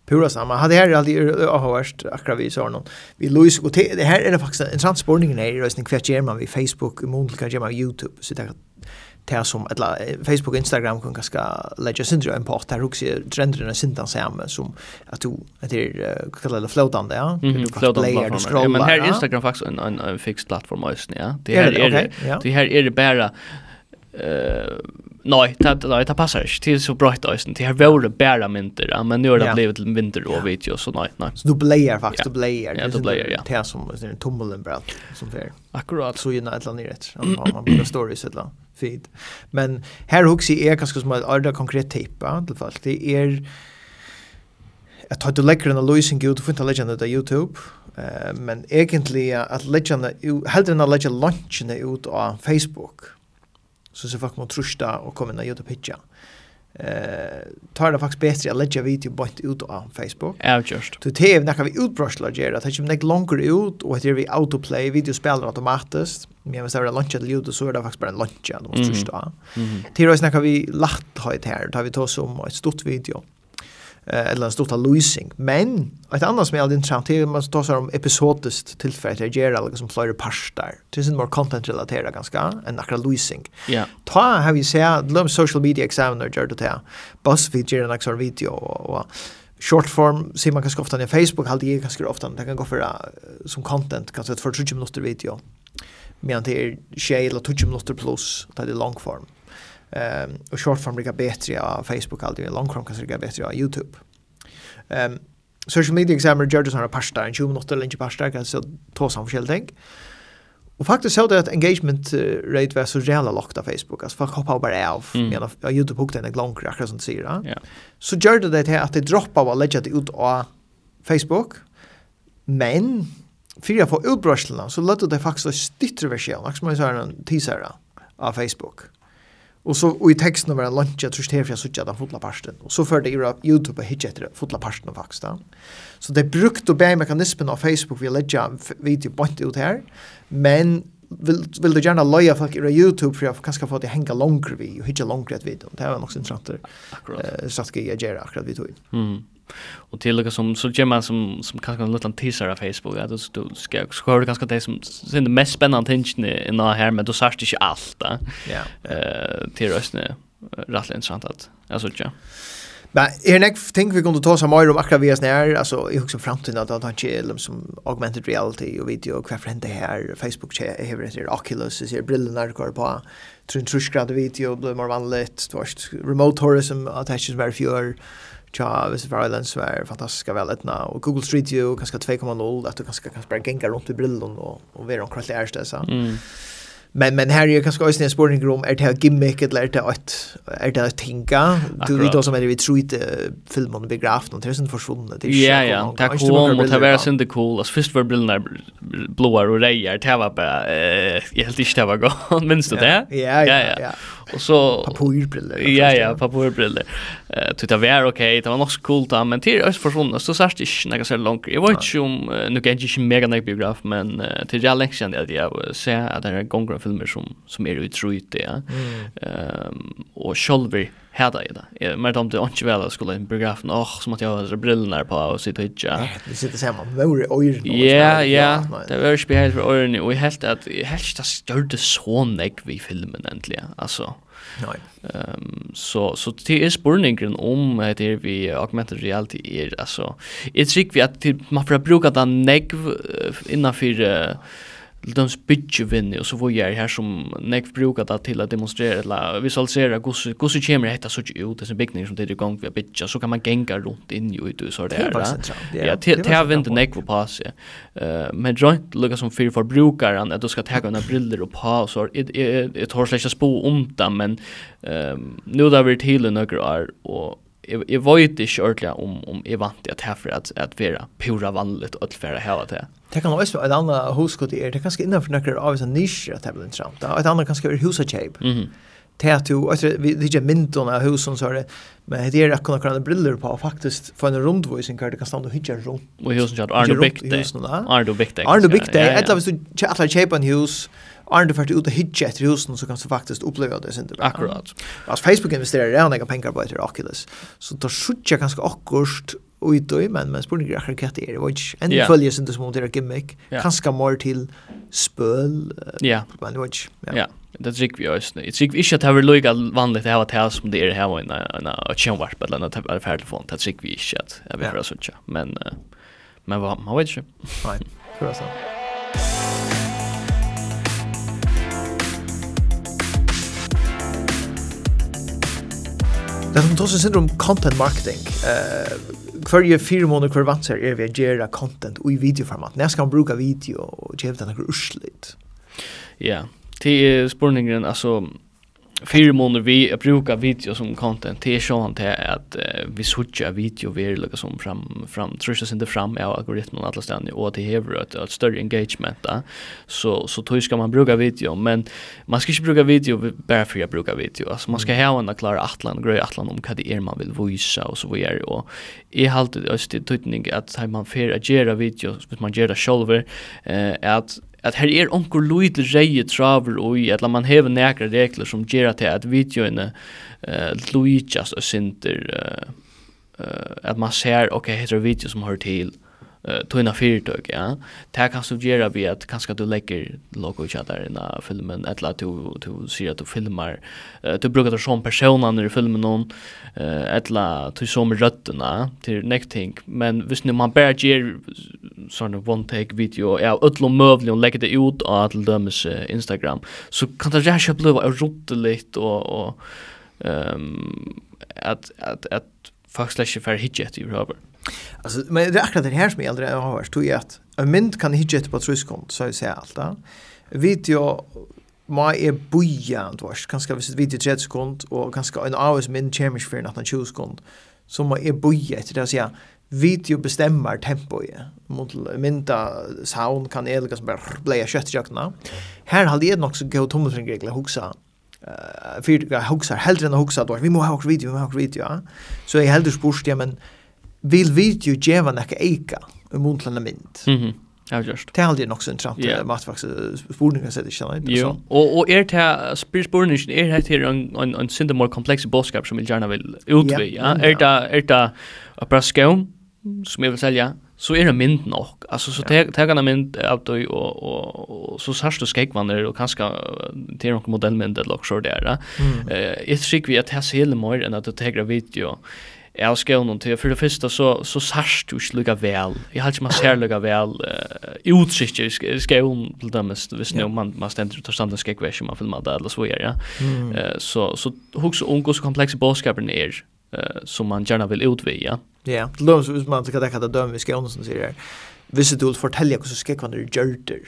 Speaker 1: pura samma. Hade här alltid avhörst akra vi sa någon. Vi Louis och det här är det faktiskt en transportning när det är kvärt ger man vi Facebook, i mån kan man YouTube? Så där det som alla Facebook Instagram kan ganska lägga syndra en part där också trenderna syndan samman som att du att det är kallar det flotande ja.
Speaker 2: Mm -hmm. flotande men här Instagram faktiskt en en, en fix plattform ja. Det här är det här är det bara eh nej, det nej, det passar inte. Det är så bra då sen. Det här vore bara mynter, men nu har det blivit till vinter och video så nej, nej.
Speaker 1: Så du blejer faktiskt, du blejer.
Speaker 2: Ja, du blejer, ja.
Speaker 1: Det är som en tummeln bra som för.
Speaker 2: Akkurat.
Speaker 1: Så ju ett land rätt. Man blir stories ett land. Fint. Men här hooks är ganska som ett andra konkret typ, i alla fall. Det är Jag tar inte läckare än Louisen Gud, du får inte lägga den Youtube. Uh, men att lägga den, hellre än att lägga lunchen ut av Facebook så så folk må trusta och komma ner och pitcha. Eh, tar det faktiskt bättre att lägga video på ut på Facebook.
Speaker 2: Ja, just.
Speaker 1: Du TV när kan vi utbrushla ger att det inte längre ut och att det vi autoplay video spelar automatiskt. Men vi säger lunch till ljud så är det faktiskt bara lunch då måste trusta. Till och med när kan vi lätt ha det här. Tar vi tar som ett stort video eller en stort losing. Men ett annat som är alldeles intressant är att man tar sig om episodiskt tillfälle till att göra liksom flera parstar. Det är mer content-relaterat ganska än akra losing.
Speaker 2: Ja.
Speaker 1: Ta har vi sett, glöm social media examiner gör det här. BuzzFeed gör en extra video och, och short form ser man ganska ofta på Facebook halt det ganska ofta det kan gå för uh, som content kanske ett 40 minuter video. Men det är 20 eller 20 minuter plus det är long form. Ehm um, och short form brukar bättre på Facebook alltid long form kanske brukar bättre på YouTube. Ehm um, social media examiner judges har pasta en 20 minuter lunch pasta kan så ta som fel tänk. Och faktiskt så det att engagement rate var så jävla lågt av Facebook. Alltså folk hoppar bara av. Mm. Men jag Youtube hookade en lång crack som säger. Ja.
Speaker 2: Yeah.
Speaker 1: Så gjorde det här att det droppar och lägga det ut på Facebook. Men för jag får utbrörslarna så lät det faktiskt en styttre version. Liksom man säger en teaser av Facebook. Och så och i texten var det lunch jag tror det för jag såg den fulla parsten. Och så förde jag Youtube och hittade det fulla parsten faktiskt. Så det brukte be mekanismen av Facebook vi lägga video på ut här. Men vill vill du gärna loja folk i Youtube för jag kanske få det hänga längre vi och hitta längre att video. Det var också intressant. Akkurat. Eh så ska jag göra akkurat vi tog.
Speaker 2: Mm och till och som så man som som kanske en liten teaser av Facebook att du ska skulle ganska det som sen det mest spännande tingen i när här men då särskilt inte allt där.
Speaker 1: Ja.
Speaker 2: Eh till rösten rätt intressant att alltså ja.
Speaker 1: Men är näck tänk vi kunde ta oss mer om akkurat vi är när alltså i också framtiden att han chill som augmented reality och video och kvar det här Facebook har det Oculus är brillorna där går på tror tror skrattar video blir mer vanligt remote tourism attaches very few tja, hvis det for Islands var fantastiska väletna og Google Street View kanskje 2.0 at du kanskje kan bare genga rundt i brillen og, og være omkring til ærste, så. Mm. Men men här är ju kanske också en sporting room är det gimmick eller är det att är det att tänka du vet då som det vi tror inte filmen blir graft och det är sånt försvunnet.
Speaker 2: Det är Ja ja. det kom och det var sånt cool. As först var brillarna blåa och rejer det var bara eh helt inte det var gott minns du det?
Speaker 1: Ja ja. ja.
Speaker 2: Och så
Speaker 1: papyrbriller.
Speaker 2: Ja ja, papyrbriller. Eh uh, tyckte var okej, okay, det var nog coolt där, men till öst försvunnit så sårt inte några så långt. Jag vet inte om uh, nu jag inte mega några biograf, men uh, till jag länge sedan det jag ser att det är gångra filmer som som är utroligt det. Ehm och Shelby hata i det. Jag mer det inte väl att skulle i biografen. Åh, oh, som att jag har brillorna på och sitter hit, ja.
Speaker 1: Det sitter samman. Det var öron.
Speaker 2: Ja, ja. Det var ju behövt för öron. Och jag helt att jag helt det störde så näck vi filmen äntligen. Alltså.
Speaker 1: Nej.
Speaker 2: Ehm så så det är spurningen om det är vi augmented reality är alltså. It's rik vi att man får bruka den näck innanför till de spytjuvinni och så får jag här som neck brukar det till att demonstrera eller visualisera gosse gosse kommer det så ut det är byggning som det är igång vi bitcha så kan man gänga runt in ju ut så där. Ja, det har vi inte neck på pass. Eh men joint lukar som för brukaren att du ska ta några briller och på så ett har släcka spå om det men ehm nu där vi till några år och jag vet inte ordentligt om om jag vant att här för att att vara pura vanligt och att färra hela det.
Speaker 1: Det kan også være et annet hoskot er, det er kanskje innenfor noen av en nisje at det blir interessant. Et annet kanskje er husakjøp. Mm
Speaker 2: -hmm.
Speaker 1: Det er jo, vi det er myndene av husen, så er det, men det er at kunne kunne briller på, og faktisk få en rundvisning hver det kan stå og hytje rundt.
Speaker 2: Og husen kjørt, er du bygd det? Er du bygd
Speaker 1: det? Er du bygd det? Etter hvis du kjøper en hus, Arne du fært ut og hitje etter husen, så kan du faktisk oppleve det sin tilbake.
Speaker 2: Akkurat.
Speaker 1: Altså, Facebook investerer redan jeg penger på etter Oculus, så da skjøtter jeg ganske akkurat och i men men spår grejer kan det er. Det var ikke en yeah. følge som det som där gimmick Yeah. Kanskje mer til spøl,
Speaker 2: ja
Speaker 1: men det var ikke. ja
Speaker 2: Ja, det gick vi oss det gick vi inte att ha lugga vanligt det här att här som det är här och en en chenwarp eller en av telefon det gick vi inte att jag vill höra sånt men men man vet inte
Speaker 1: nej tror så Det er som tar sig syndrom content marketing. Uh, Hverje fire måneder hver vant er vi å gjøre content i videoformat. Når skal man bruke video og gjøre denne urslit?
Speaker 2: Ja, det er spørningen, altså, fyra månader vi brukar video som content till sånt till att uh, vi switchar video vi lägger som fram fram trusar sig inte fram av algoritmen alla ställen och det här ett, ett större engagement där så så tror ska man bruka video men man ska inte bruka video bara för att bruka video alltså man ska ha en klar atlan grej atlan om vad det är man vill visa och så vidare och i halt det är tydning att man för att göra video så man gör det själv eh att at her er onkur luit reie traver og i at man hevur nekra regler som gjer at at videoene uh, luitjas og sinter uh, uh, at man ser ok, heter video som hører til uh, tøyna fyrtøk, ja. Det kan du gjøre ved at kanskje du legger logo i der i filmen, eller at du, du sier at du filmar, uh, du brukar det som personer i filmen noen, uh, eller du som røttene til nekt ting, men hvis nu man bare gjør sånne one-take-video, ja, utlom møvlig, og legger det ut av til dømes Instagram, så kan det rett og slett blive og, og um, at, at, at, faktisk ikke får hitje etter i røver.
Speaker 1: Alltså men det är akkurat det här som jag aldrig har hört tror jag att en mynd kan hitta ett på truskont så jag säger allt där. Video ma er buja, du vars kanskje hvis et video 30 sekund, og kanskje en hours min kjemisk for 18-20 sekund, så ma er buja etter det å si, video bestemmer i mot mynda sound kan elga som bare bleia kjøttjøkna. Her halde jeg nok så gøy huxa eh uh, fyrir jeg hoksar, heldre huxa hoksa, vi må ha hoksa video, vi må ha hoksa video, ja. Så jeg heldur spurst, ja, men vil video djeva näka eka i mundlande mynd.
Speaker 2: Mm -hmm. Ja, just.
Speaker 1: Det är halde nok så intressant yeah. mat faktisk spurningar sett ikkje sant.
Speaker 2: Jo. och, och är det spurningar är det här en en en sinda mer komplex bådskap som vi gärna vill utvi, ja. ja. Är det är det a braskon som jag vill sälja så är det mynd nog. Alltså så tek tek han mynd av dig och, och, och så särskilt du skekkvanner och kanske till någon modellmynd eller också där. Mm. Uh, jag tycker vi att det er hele mer än att du tar video av skånen till för det första så, så sørst du ikke lukka väl. Jag har ikke man ser lukka väl uh, utsikker skånen till dem, hvis nu man, man ständer ut av standen skikvers, man filmer det, eller så är ja. Mm. Uh, så, så hos unge så komplexa bådskapen er, uh, som man gärna vill utvia.
Speaker 1: Ja, Det låter som man ska täcka det döm vi ska om som säger. Visst du vill fortälja hur så ska kvar det gjorter.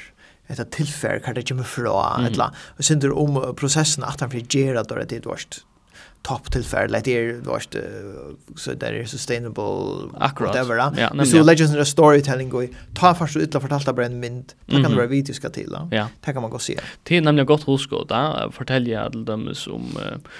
Speaker 1: Ett tillfälle kan det ju med fra eller och sen om processen att han för gera då det är varst topp tillfälle det är vart så där är sustainable
Speaker 2: Akkurat. whatever.
Speaker 1: Ja, men så legends and storytelling går ta fast utla fortalta brand mint. Då kan det vara video ska till. Ja. Det kan man gå se.
Speaker 2: Det är nämligen gott husko där fortälja till dem som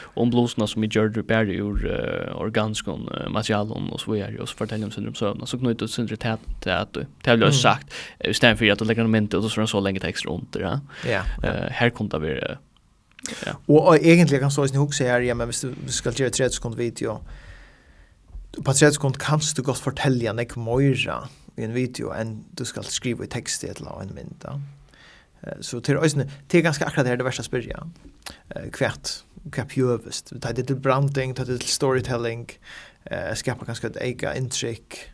Speaker 2: om blåsna som i George Barry ur organskon material om och så vidare och så fortälja om syndrom sövna så knyter ut syndrom till att det har sagt istället för att lägga en inte och så så länge text runt det. Ja. Här kommer det
Speaker 1: Ja. Och, och egentligen kan så att ni också här, ja, men hvis du, ska göra 30 sekund video, på 30 sekund kan du gott fortälja nek moira i en video än du ska skriva i text i ett eller en mynd. Eh Så till ösnen, det är ganska akkurat det här det värsta spyrja. Kvärt, kvärt pjövest. Det är till branding, det är till storytelling, eh, skapa ganska ett ega intryck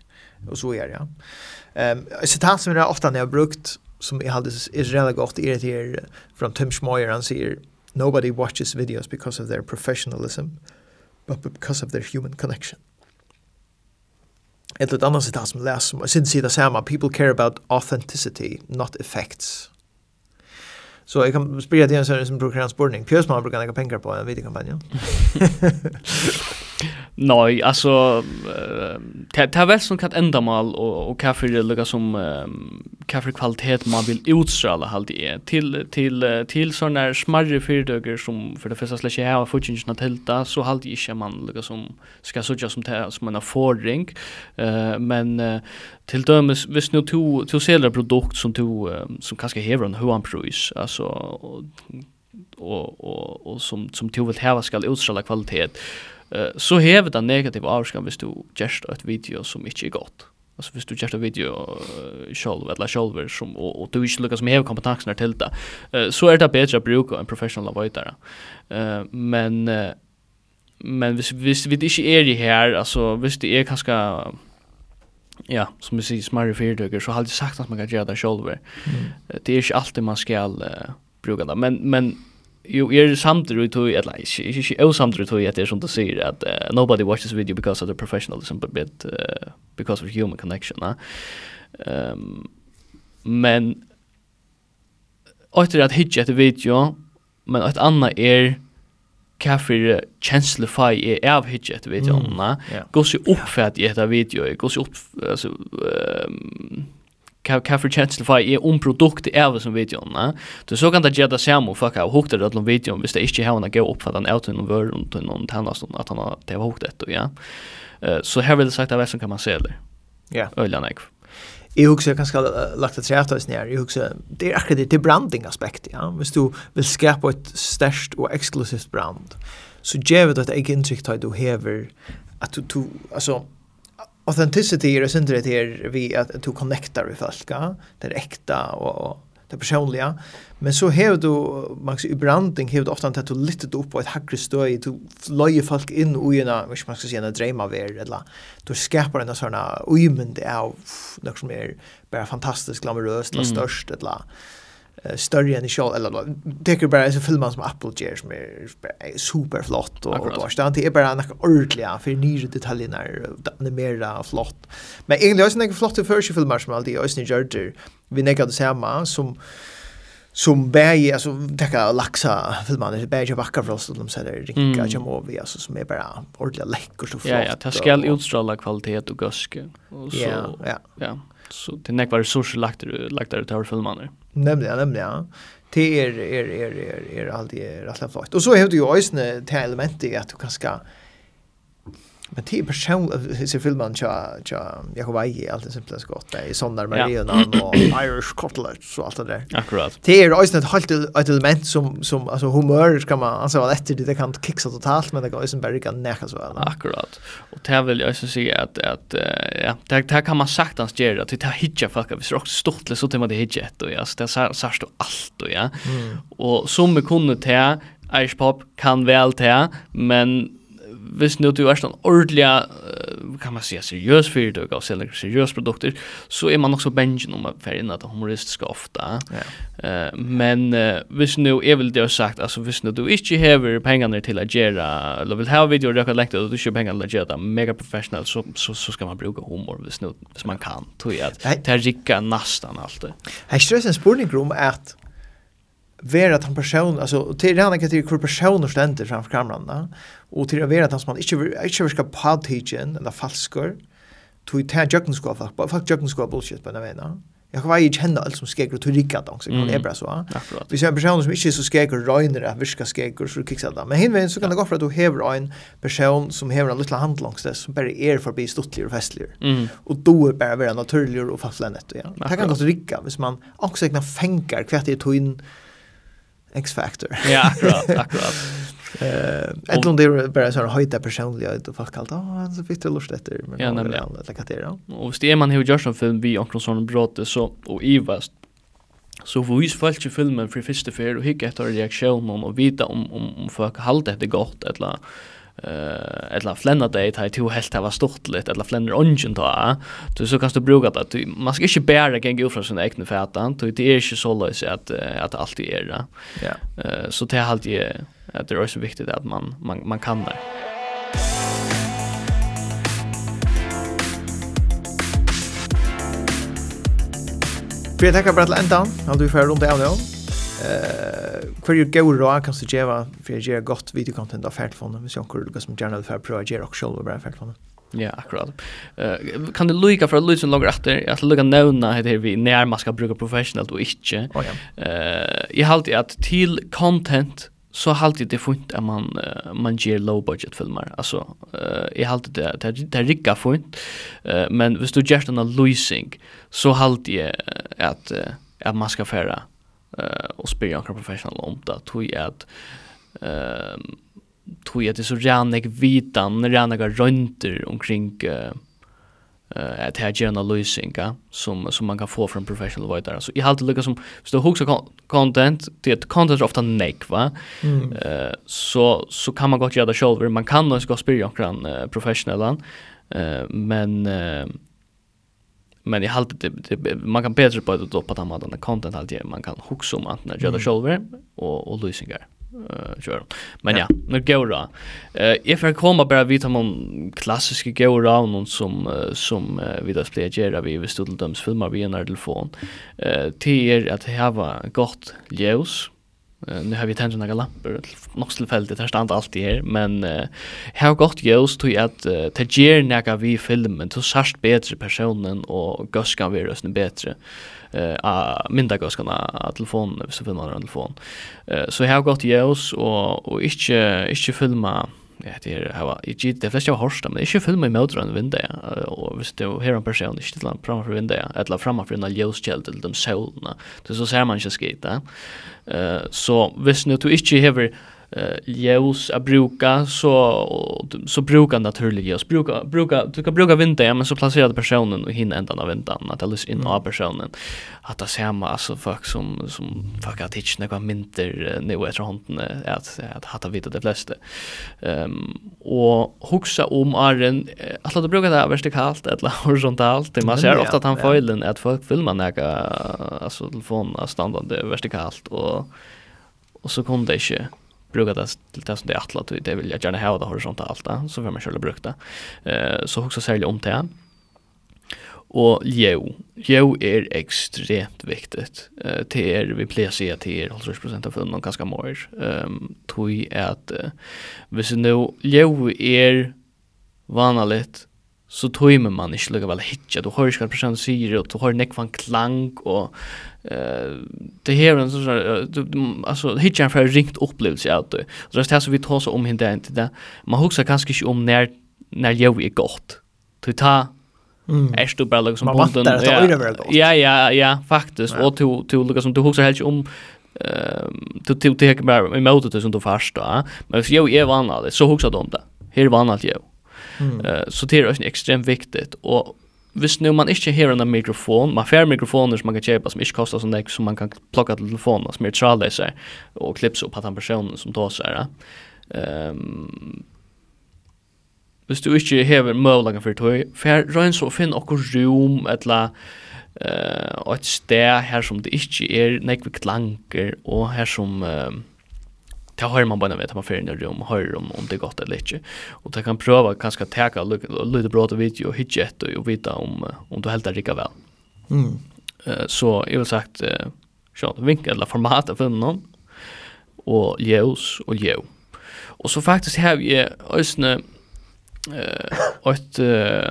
Speaker 1: och så är det. Ja. Ehm så tant som jag ofta när jag brukt som jag hade är relativt gott i det här från Tim Schmoyer han säger nobody watches videos because of their professionalism but because of their human connection. Er Sida er samma people care about authenticity not effects Så jag kan spela det en sån som brukar en spårning. Pjösman brukar lägga pengar på en videokampanj. (laughs)
Speaker 2: Nej, alltså det är väl som kan ändamål och och kaffe det lukar som kaffe kvalitet man vill utstråla halt är till till till såna här smarre fyrdöger som för det första släcker här och fortsätter att tälta så halt är inte man lukar som ska söka som som en fordring eh men till dömes visst nu to to sälja produkt som to som kanske har en hög pris alltså så och och och, som som to vill ha ska utstråla kvalitet. Eh så häver det negativ avskan hvis du just ett video som inte er gott. Alltså hvis du gör en video uh, själv eller själv som och, och du inte lyckas med kompetensen till det. Uh, så är det bättre att bruka en professional avvitare. Eh men men hvis hvis vi inte är i här alltså hvis det är kanske ja, som vi sier, smarre fyrdøkker, så har jeg sagt att man kan gjøre det selv. Mm. Det är ikke alltid man skal uh, bruke det. Men, men jo, er är samtidigt tog, eller inte, er inte samtidigt tog at det er som du sier, at uh, nobody watches video because of the professionalism but, bit uh, because of human connection. Uh. Um, men åter att hitje ett video men ett annat är kafir känslefaj är er avhitch ett vet jag na? går så uppfärd i ett video går så upp altså ehm kafir känslefaj är om produkt är som vet jag na? Du så kan det ge det samma fuck out hukter det om video om visst det inte har någon out åt någon vör och någon tannast att han har det var hukt ett ja så här vill sagt av vad som kan man se det ja. Öliga nekv
Speaker 1: jag också kanske lagt att säga att ner. Jag också det är akkurat det branding aspekt ja hvis du vill skapa ett störst och exklusivt brand så ger det att jag intryck att du häver att du, du alltså authenticity är det inte det här vi att du connectar med folk ja det är äkta och, och det personliga. Men så har du man i branding har du ofta att du litet upp på ett hackre stöj du lojer folk in och en, vad man ska säga en dröm av er, eller du skapar en såna ojmende av något som är bara fantastiskt glamoröst eller störst eller större än i själv eller det är bara så filmer som Apple gör som är superflott och och då det är bara några ordliga för nya detaljer när det är mer flott. Men egentligen är det en flotta första filmer som alltid är snygga där. Vi näka det samma som som bäge alltså täcka laxa filmer det bäge backar för oss de säger mm. jamovi alltså som är bara ordliga läckor så flott.
Speaker 2: Ja, ja, det ska utstråla kvalitet och guske och så. Ja, ja. Ja. Så det näkvar resurser lagt lagt där till filmarna.
Speaker 1: Nämligen, nämligen. Det är är är är är alltid det rätt fast. Och så har du ju ösne det element i att du kan ska Men det är personligt, så filmen tja, tja, Jakob Eije, allt det simpelt så gott. Det är Sondar Marionan och (clears throat) Irish Cutlets och allt det där.
Speaker 2: Akkurat.
Speaker 1: Det är ju ett helt ett element som, som alltså humör ska man anse vara efter det, det kan kicksa totalt, men det går ju bara kan näka så. väl.
Speaker 2: Akkurat. Och det vill jag också säga att, att ja, det, det kan man sagt hans göra, att det här hittar folk, vi ser också så till man det hittar ett och ja, så det särst och allt och ja. Mm. Och som vi kunde ta, Irish Pop kan väl ta, men hvis nu du är sån uh, kan man säga seriös för av går seriøs seriösa produkter så är man också bengen om att färgen att humoristiske ofta. Ja. Eh men hvis nu är väl det har sagt alltså hvis nu du ikke hever pengarna till att göra eller vill ha video där kan og du kör pengarna att det mega professional så så så ska man bruka humor hvis nu hvis man kan tror jag att det är rika
Speaker 1: nästan allt. Jag stressar om at vera att han person alltså till rena kategorier hur personer ständer framför kameran och till att vera att han som man inte inte ska på teachen eller falskor till ta jocken ska fuck but fuck bullshit på den vägen Jag kan ju känna allt som skägger till rikka då så kan det bra så. Vi ser en person som inte är så skägger röjner att viska skägger så kicks det. Men hinvägen så kan det gå för att du häver en person som häver en liten hand långs det som bara är förbi stuttligare och festligare. Mm. Och då är bara vara naturligare och fastlandet. Ja. Det kan gå till rikka hvis man också egna fänkar kvätt i tog in X-Factor.
Speaker 2: Ja, akkurat, akkurat. (laughs)
Speaker 1: Eh, ett land det är bara så höjda personlighet och folk allt. Ja, så fick det lust efter men ja, nämligen att lägga till då.
Speaker 2: Och det är man hur görs en film vi omkring sån brott så och ivast så får vi folk ju filmen för första för och hicka efter reaktionen och vita om om om folk håller det gott eller eh eller flenna dig tar till helt ha stortligt eller flenner ungen ta du så kan du bruka det du man ska inte bära kan gå från sin egna fätan du det är inte så lös att att allt är det ja eh så det är halt att det är så viktigt att man man man kan det
Speaker 1: Vi tackar bara till ändan. Har du för runt av nu? Eh för er gøy råd kan du gjøre for å gjøre godt videokontent av ferdfondet, hvis jeg har noe som gjerne vil for ge prøve å gjøre også selv og bare ferdfondet.
Speaker 2: Ja, akkurat. Uh, kan du lukka fra lyd som langer etter, at lukka nevna heter vi när man ska bruka professionellt och inte.
Speaker 1: Oh, ja.
Speaker 2: uh, jag halte att till content så halte det fint att man uh, man ger low budget filmer. Alltså uh, jag halte det det, det rikka fint. Uh, men hvis du gör en losing så halte jag att uh, att man ska färra eh och spela en professional om det. Tror jag att ehm tror jag det så gärna jag vitan gärna jag rönter omkring eh uh, att här gärna lösinga som som man kan få från professional vad så i halt lucka som så hooks content det content ofta neck va? Eh så så kan man gott göra det själv. Man kan nog ska spela omkring professionellan eh men uh, men jag halt man kan bättre på det då på att man content alltid man kan huxa om att när jag shoulder och och lösningar eh kör. Men ja, nu går det. Eh if jag kommer bara vita om klassiska go around och som som vi då spelar vi vi studerar filmar vi en telefon. Eh till er att ha gott ljus Uh, nu har vi tänt några lampor nog fältet här stannar allt i här men uh, har gått ljus till att uh, ta ger några vi filmen till särskilt bättre personen och göskan vi rösten bättre. Eh minda göskarna telefonen så filmar den telefon eh så jag har gått ljus och och inte inte filma ja, det är hava i git det flesta har men det är ju film med motorn vinda och visst det här en person inte till framför vinda eller framför en ljuskälla till de solarna. Det så ser man ju skit. Eh så visst nu du inte hever eh ljus att bruka så så brukar naturligt ljus. Bruka bruka du kan bruka vinter ja, men så placerar personen och hinner ändan av vintern att alltså in av personen. Att det samma alltså folk som som fuck att hitch några minter nu efter handen att att hata vita de flesta. Ehm um, och huxa om arren att låta bruka det vertikalt eller (laughs) horisontalt. Det man ser ofta att han följden att folk filmar näka alltså telefonen standard vertikalt och och så kom det inte bruka det till det som det är attlat det vill jag gärna ha det horisontalt så får man själv bruka det. Eh så också sälja om det. Och jo, jo är extremt viktigt. Eh det är vi plejer se at det er 80 av filmen ganska mer. Ehm tror jag att hvis nu jo är vanligt så tøymer man ikke lukka vel hitja, du hører hva personen sier, og du hører nekvann klang, og uh, det her er en sånn, uh, altså, hitja er fra ringt opplevelse av det, Så det er det som vi tar så om henne enn til det, man husker kanskje ikke om når, när jag är gott. du tar, Mm. Är du bara liksom
Speaker 1: på den.
Speaker 2: Ja, ja, ja, faktiskt. Ja. Och du du Lucas som du huxar helt om ehm du du tar bara med emotet som du förstår. Men för jag är van så huxar de det. Här är van jag. Mm. Så det är extremt viktigt och Hvis nu man inte har en mikrofon, man får mikrofoner som man kan köpa som inte kostar så mycket som man kan plocka till telefonen som är trådlösa och klipps upp att han personen som tar sig. Ehm um, hvis du ikke hever møvlagen for tøy, for røyn så finn okkur rom, etla uh, et sted her som det ikke er nekvik klanger, og her som... Uh, det har man bara vet man för en rum hör om om det är gott eller inte. Och det kan pröva kanske att ta lite bra till video och hitcha ett och vita om om du helt rika väl. Mm. Så jag vill sagt så vinkel eller format av någon. Och ljus och ljus och så faktiskt har vi ösne eh ett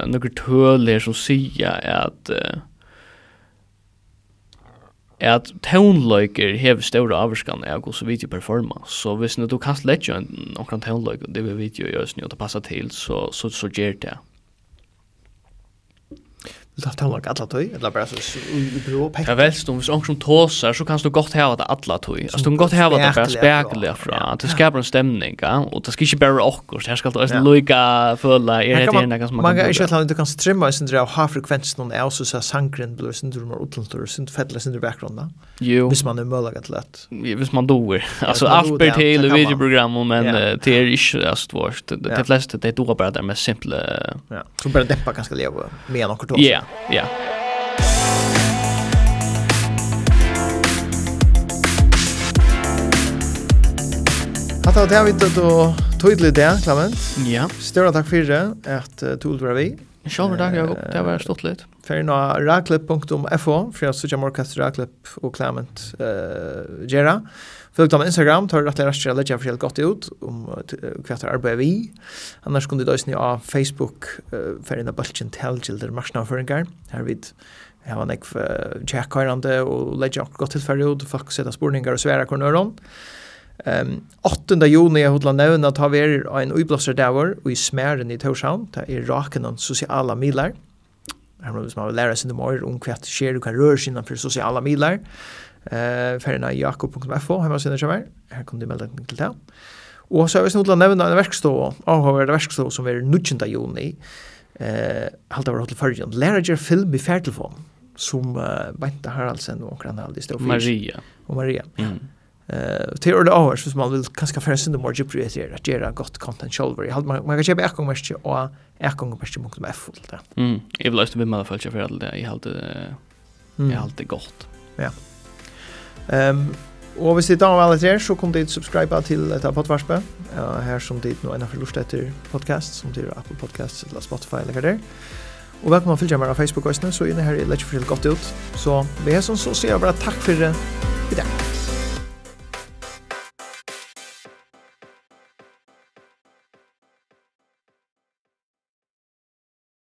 Speaker 2: några töler som säger att at tonløyker hever større avskan av hos video performa. Så hvis du kan sletja en omkran tonløyker, det vil video gjøres nu, og det passer til, så, så, så gjør det.
Speaker 1: Det tar man alla tøy, eller bara så i bro pekka.
Speaker 2: Ja, velst om, hvis ongen som tåsar, så kan du godt hava det alla tøy. Altså, du kan godt hava det bare spekelig fra. Det skapar en stemning, ja. Og det skal ikke bare okkur, så her skal du også loika føla, er det ene kan som
Speaker 1: man kan Man kan ikke at du kan strimma i sin drev, ha frekvensen noen av, så sa sangren blir sin drømmer utlantur, sin fettelig sin bakgrunna.
Speaker 2: Jo.
Speaker 1: Hvis man er møllag at lett.
Speaker 2: Hvis man doer. Altså, alt ber til i videoprogrammet, men det er ikke, altså, det er fleste, det er doer bare det mest simple.
Speaker 1: Ja, så bare deppa ganske leo, med nokkur tåsar.
Speaker 2: Ja, ja.
Speaker 1: Hatta det har vi tatt og tydelig det, Clement.
Speaker 2: Ja.
Speaker 1: Større takk for det, at uh, tog var vi.
Speaker 2: Sjølver takk, Jakob. Det var stått litt.
Speaker 1: Færre nå raklep.fo, for jeg sørger morkast raklep og Clement uh, Gjera. Følg dem på Instagram, tar rett og slett å legge forskjellig godt ut om hva det arbeider vi. Annars kunne du också av Facebook uh, för en bulchen tälgilder marsnavföringar. Här vid Jag var nekv tjekkhøyrande og legge akkur godt tilfellig ut, folk setter spurningar og sværa kornør om. Um, 8. juni jeg hodla nevna ta vi er en uiblåsardavur og i smæren i Torshavn, det er raken av sosiala milar. Her må man læra sin om hver om hver hver hver hver hver hver hver hver hver eh ferna jakob.fo hemma sinna sjøver. Her kom du melda til det. Og så har vi snudd nevna å nevne en verkstå, avhåverd verkstå som er 19. juni, eh, halda var hotel Førgen, lærer film i færtelfån, som uh, Bente Haraldsen og omkring halde i stå
Speaker 2: Maria.
Speaker 1: Og Maria.
Speaker 2: Mm.
Speaker 1: Eh till ordet hours hvis man vill kanske för sin mer djupt det att göra gott content själv. Jag hade man kan köpa ett gång mest och ett gång mest mot mig full där.
Speaker 2: Mm. Jag vill lösa med mig för att jag hade jag hade jag det gott. Ja.
Speaker 1: Ehm och hvis sitter av alla där så kom det subscribe subscriba till ett poddvarspe. Ja, här som det nu ena förlust efter podcast som till Apple Podcasts eller Spotify eller där. Och välkomna att följa mig på Facebook också så inne här är lätt för gott ut. Så vi är som så ser jag bara tack för det. Tack.